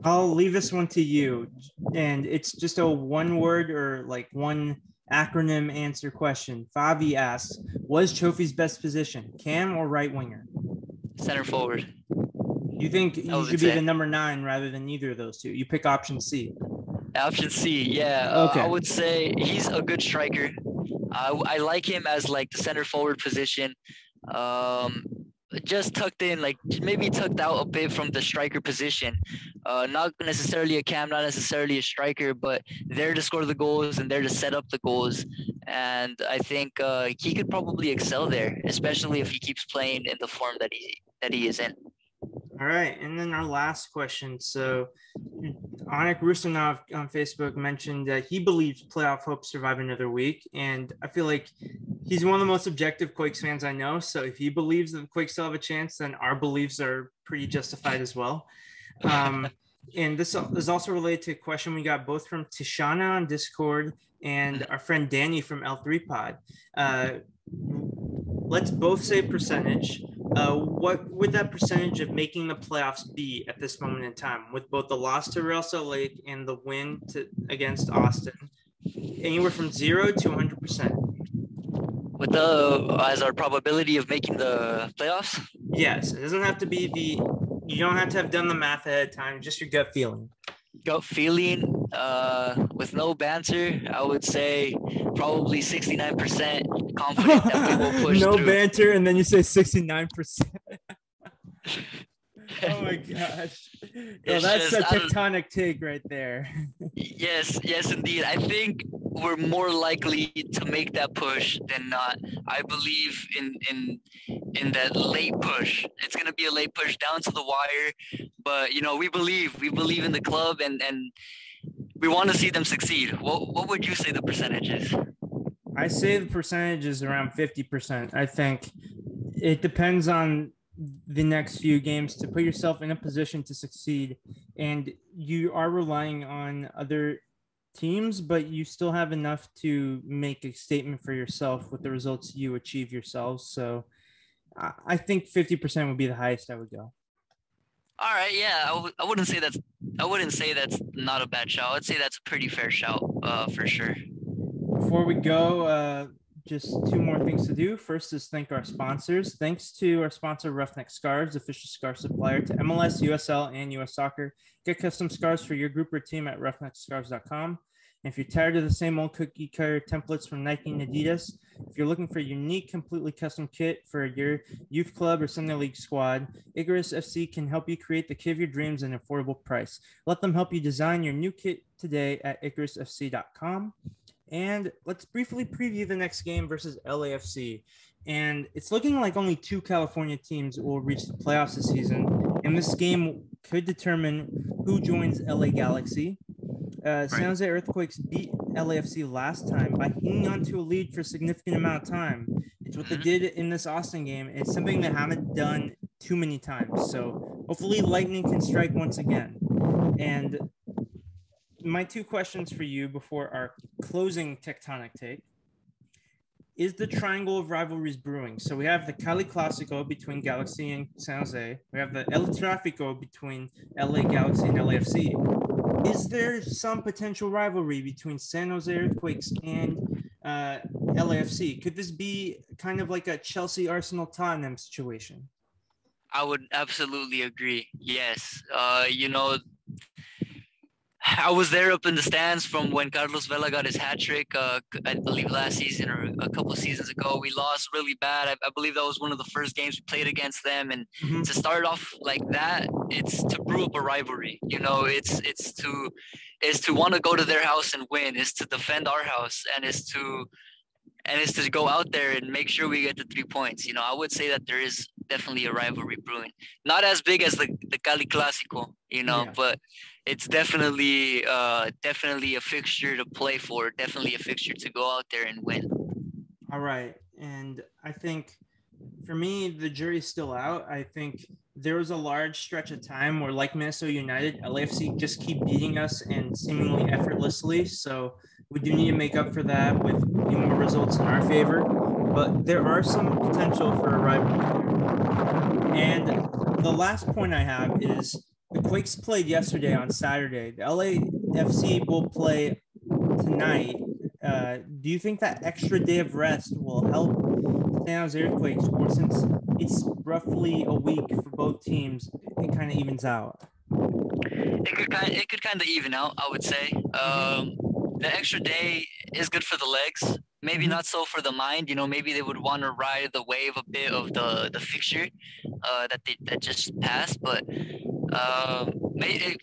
I'll leave this one to you, and it's just a one word or like one acronym answer question. Favi asks, "Was Chofis' best position, cam or right winger?" Center forward. You think you should be the number nine rather than either of those two? You pick option C. Option C, yeah. Okay. Uh, I would say he's a good striker. I, I like him as like the center forward position. Um, just tucked in, like maybe tucked out a bit from the striker position. Uh, not necessarily a cam, not necessarily a striker, but there to score the goals and there to set up the goals. And I think uh, he could probably excel there, especially if he keeps playing in the form that he that he is in. All right, and then our last question. So, Anik Rustanov on Facebook mentioned that he believes playoff hopes survive another week, and I feel like he's one of the most objective Quakes fans I know. So, if he believes that the Quakes still have a chance, then our beliefs are pretty justified as well. Um, (laughs) and this is also related to a question we got both from Tishana on Discord and our friend Danny from L3 Pod. Uh, let's both say percentage. Uh, what would that percentage of making the playoffs be at this moment in time with both the loss to Real Salt Lake and the win to, against Austin? Anywhere from zero to 100%. With the, as our probability of making the playoffs? Yes. It doesn't have to be the, you don't have to have done the math ahead of time, just your gut feeling. Gut feeling, uh, with no banter, I would say probably 69% confident that we will (laughs) push no through. banter, and then you say 69%. (laughs) oh my gosh. Well, that's just, a tectonic take right there. (laughs) yes, yes, indeed. I think we're more likely to make that push than not. I believe in in in that late push. It's gonna be a late push down to the wire, but you know we believe we believe in the club and and we want to see them succeed. What what would you say the percentage is? I say the percentage is around fifty percent. I think it depends on the next few games to put yourself in a position to succeed, and you are relying on other teams, but you still have enough to make a statement for yourself with the results you achieve yourselves. So I think 50% would be the highest I would go. All right, yeah, I w- I wouldn't say that's I wouldn't say that's not a bad shout. I'd say that's a pretty fair shout, uh, for sure. Before we go, uh, just two more things to do. First is thank our sponsors. Thanks to our sponsor, Roughneck Scarves, official scarf supplier to MLS, USL, and US Soccer. Get custom scarves for your group or team at roughneckscarves.com. And if you're tired of the same old cookie cutter templates from Nike and Adidas, if you're looking for a unique, completely custom kit for your youth club or Sunday League squad, Icarus FC can help you create the kit of your dreams at an affordable price. Let them help you design your new kit today at icarusfc.com. And let's briefly preview the next game versus LAFC. And it's looking like only two California teams will reach the playoffs this season. And this game could determine who joins LA Galaxy. Uh, San Jose Earthquakes beat LAFC last time by hanging on to a lead for a significant amount of time. It's what they mm-hmm. did in this Austin game. It's something they haven't done too many times. So hopefully, Lightning can strike once again. And my two questions for you before our closing tectonic take is the triangle of rivalries brewing. So we have the Cali Clasico between Galaxy and San Jose. We have the El Trafico between LA Galaxy and LAFC. Is there some potential rivalry between San Jose Earthquakes and uh, LAFC? Could this be kind of like a Chelsea Arsenal Tottenham situation? I would absolutely agree. Yes. Uh, you know, I was there up in the stands from when Carlos Vela got his hat trick. Uh, I believe last season or a couple seasons ago. We lost really bad. I, I, believe that was one of the first games we played against them. And mm-hmm. to start off like that, it's to brew up a rivalry. You know, it's it's to is to want to go to their house and win. Is to defend our house, and is to and is to go out there and make sure we get the three points. You know, I would say that there is definitely a rivalry brewing. Not as big as the the Cali Clásico, you know, yeah. but it's definitely uh definitely a fixture to play for. Definitely a fixture to go out there and win. All right, and I think for me the jury's still out. I think there was a large stretch of time where, like Minnesota United, LAFC just keep beating us and seemingly effortlessly. So we do need to make up for that with more results in our favor. But there are some potential for a rivalry. And the last point I have is the Quakes played yesterday on Saturday. The LAFC will play tonight. Uh, do you think that extra day of rest will help San Jose Earthquakes, or since it's roughly a week for both teams, it kind of evens out? It could kind it could kind of even out, I would say. Um, the extra day is good for the legs. Maybe mm-hmm. not so for the mind. You know, maybe they would want to ride the wave a bit of the the fixture uh, that they that just passed. But uh, maybe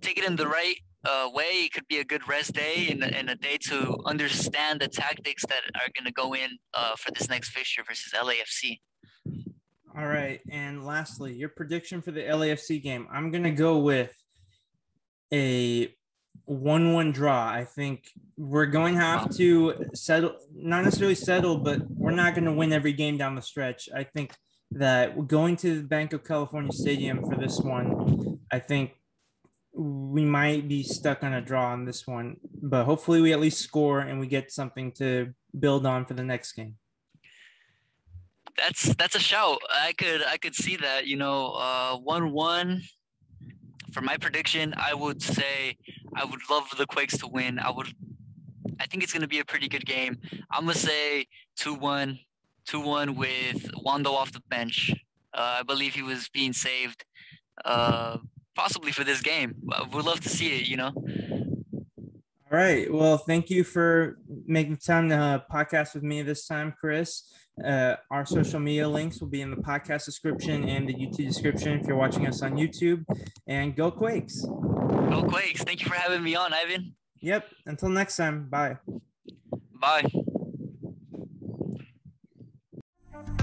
take it in the right uh, way. It could be a good rest day and, and a day to understand the tactics that are going to go in uh, for this next fixture versus LAFC. All right, and lastly, your prediction for the LAFC game. I'm going to go with a one-one draw. I think we're going to have to settle, not necessarily settle, but we're not going to win every game down the stretch. I think that going to the Bank of California Stadium for this one, I think we might be stuck on a draw on this one, but hopefully we at least score and we get something to build on for the next game. That's that's a shout. I could I could see that. You know, uh, one one. For my prediction, I would say I would love the Quakes to win. I would. I think it's going to be a pretty good game. I'm gonna say two one, two one with Wando off the bench. Uh, I believe he was being saved, uh, possibly for this game. We'd love to see it. You know. All right. Well, thank you for making time to uh, podcast with me this time, Chris. Uh, our social media links will be in the podcast description and the YouTube description if you're watching us on YouTube. And go Quakes. Go Quakes. Thank you for having me on, Ivan. Yep. Until next time. Bye. Bye.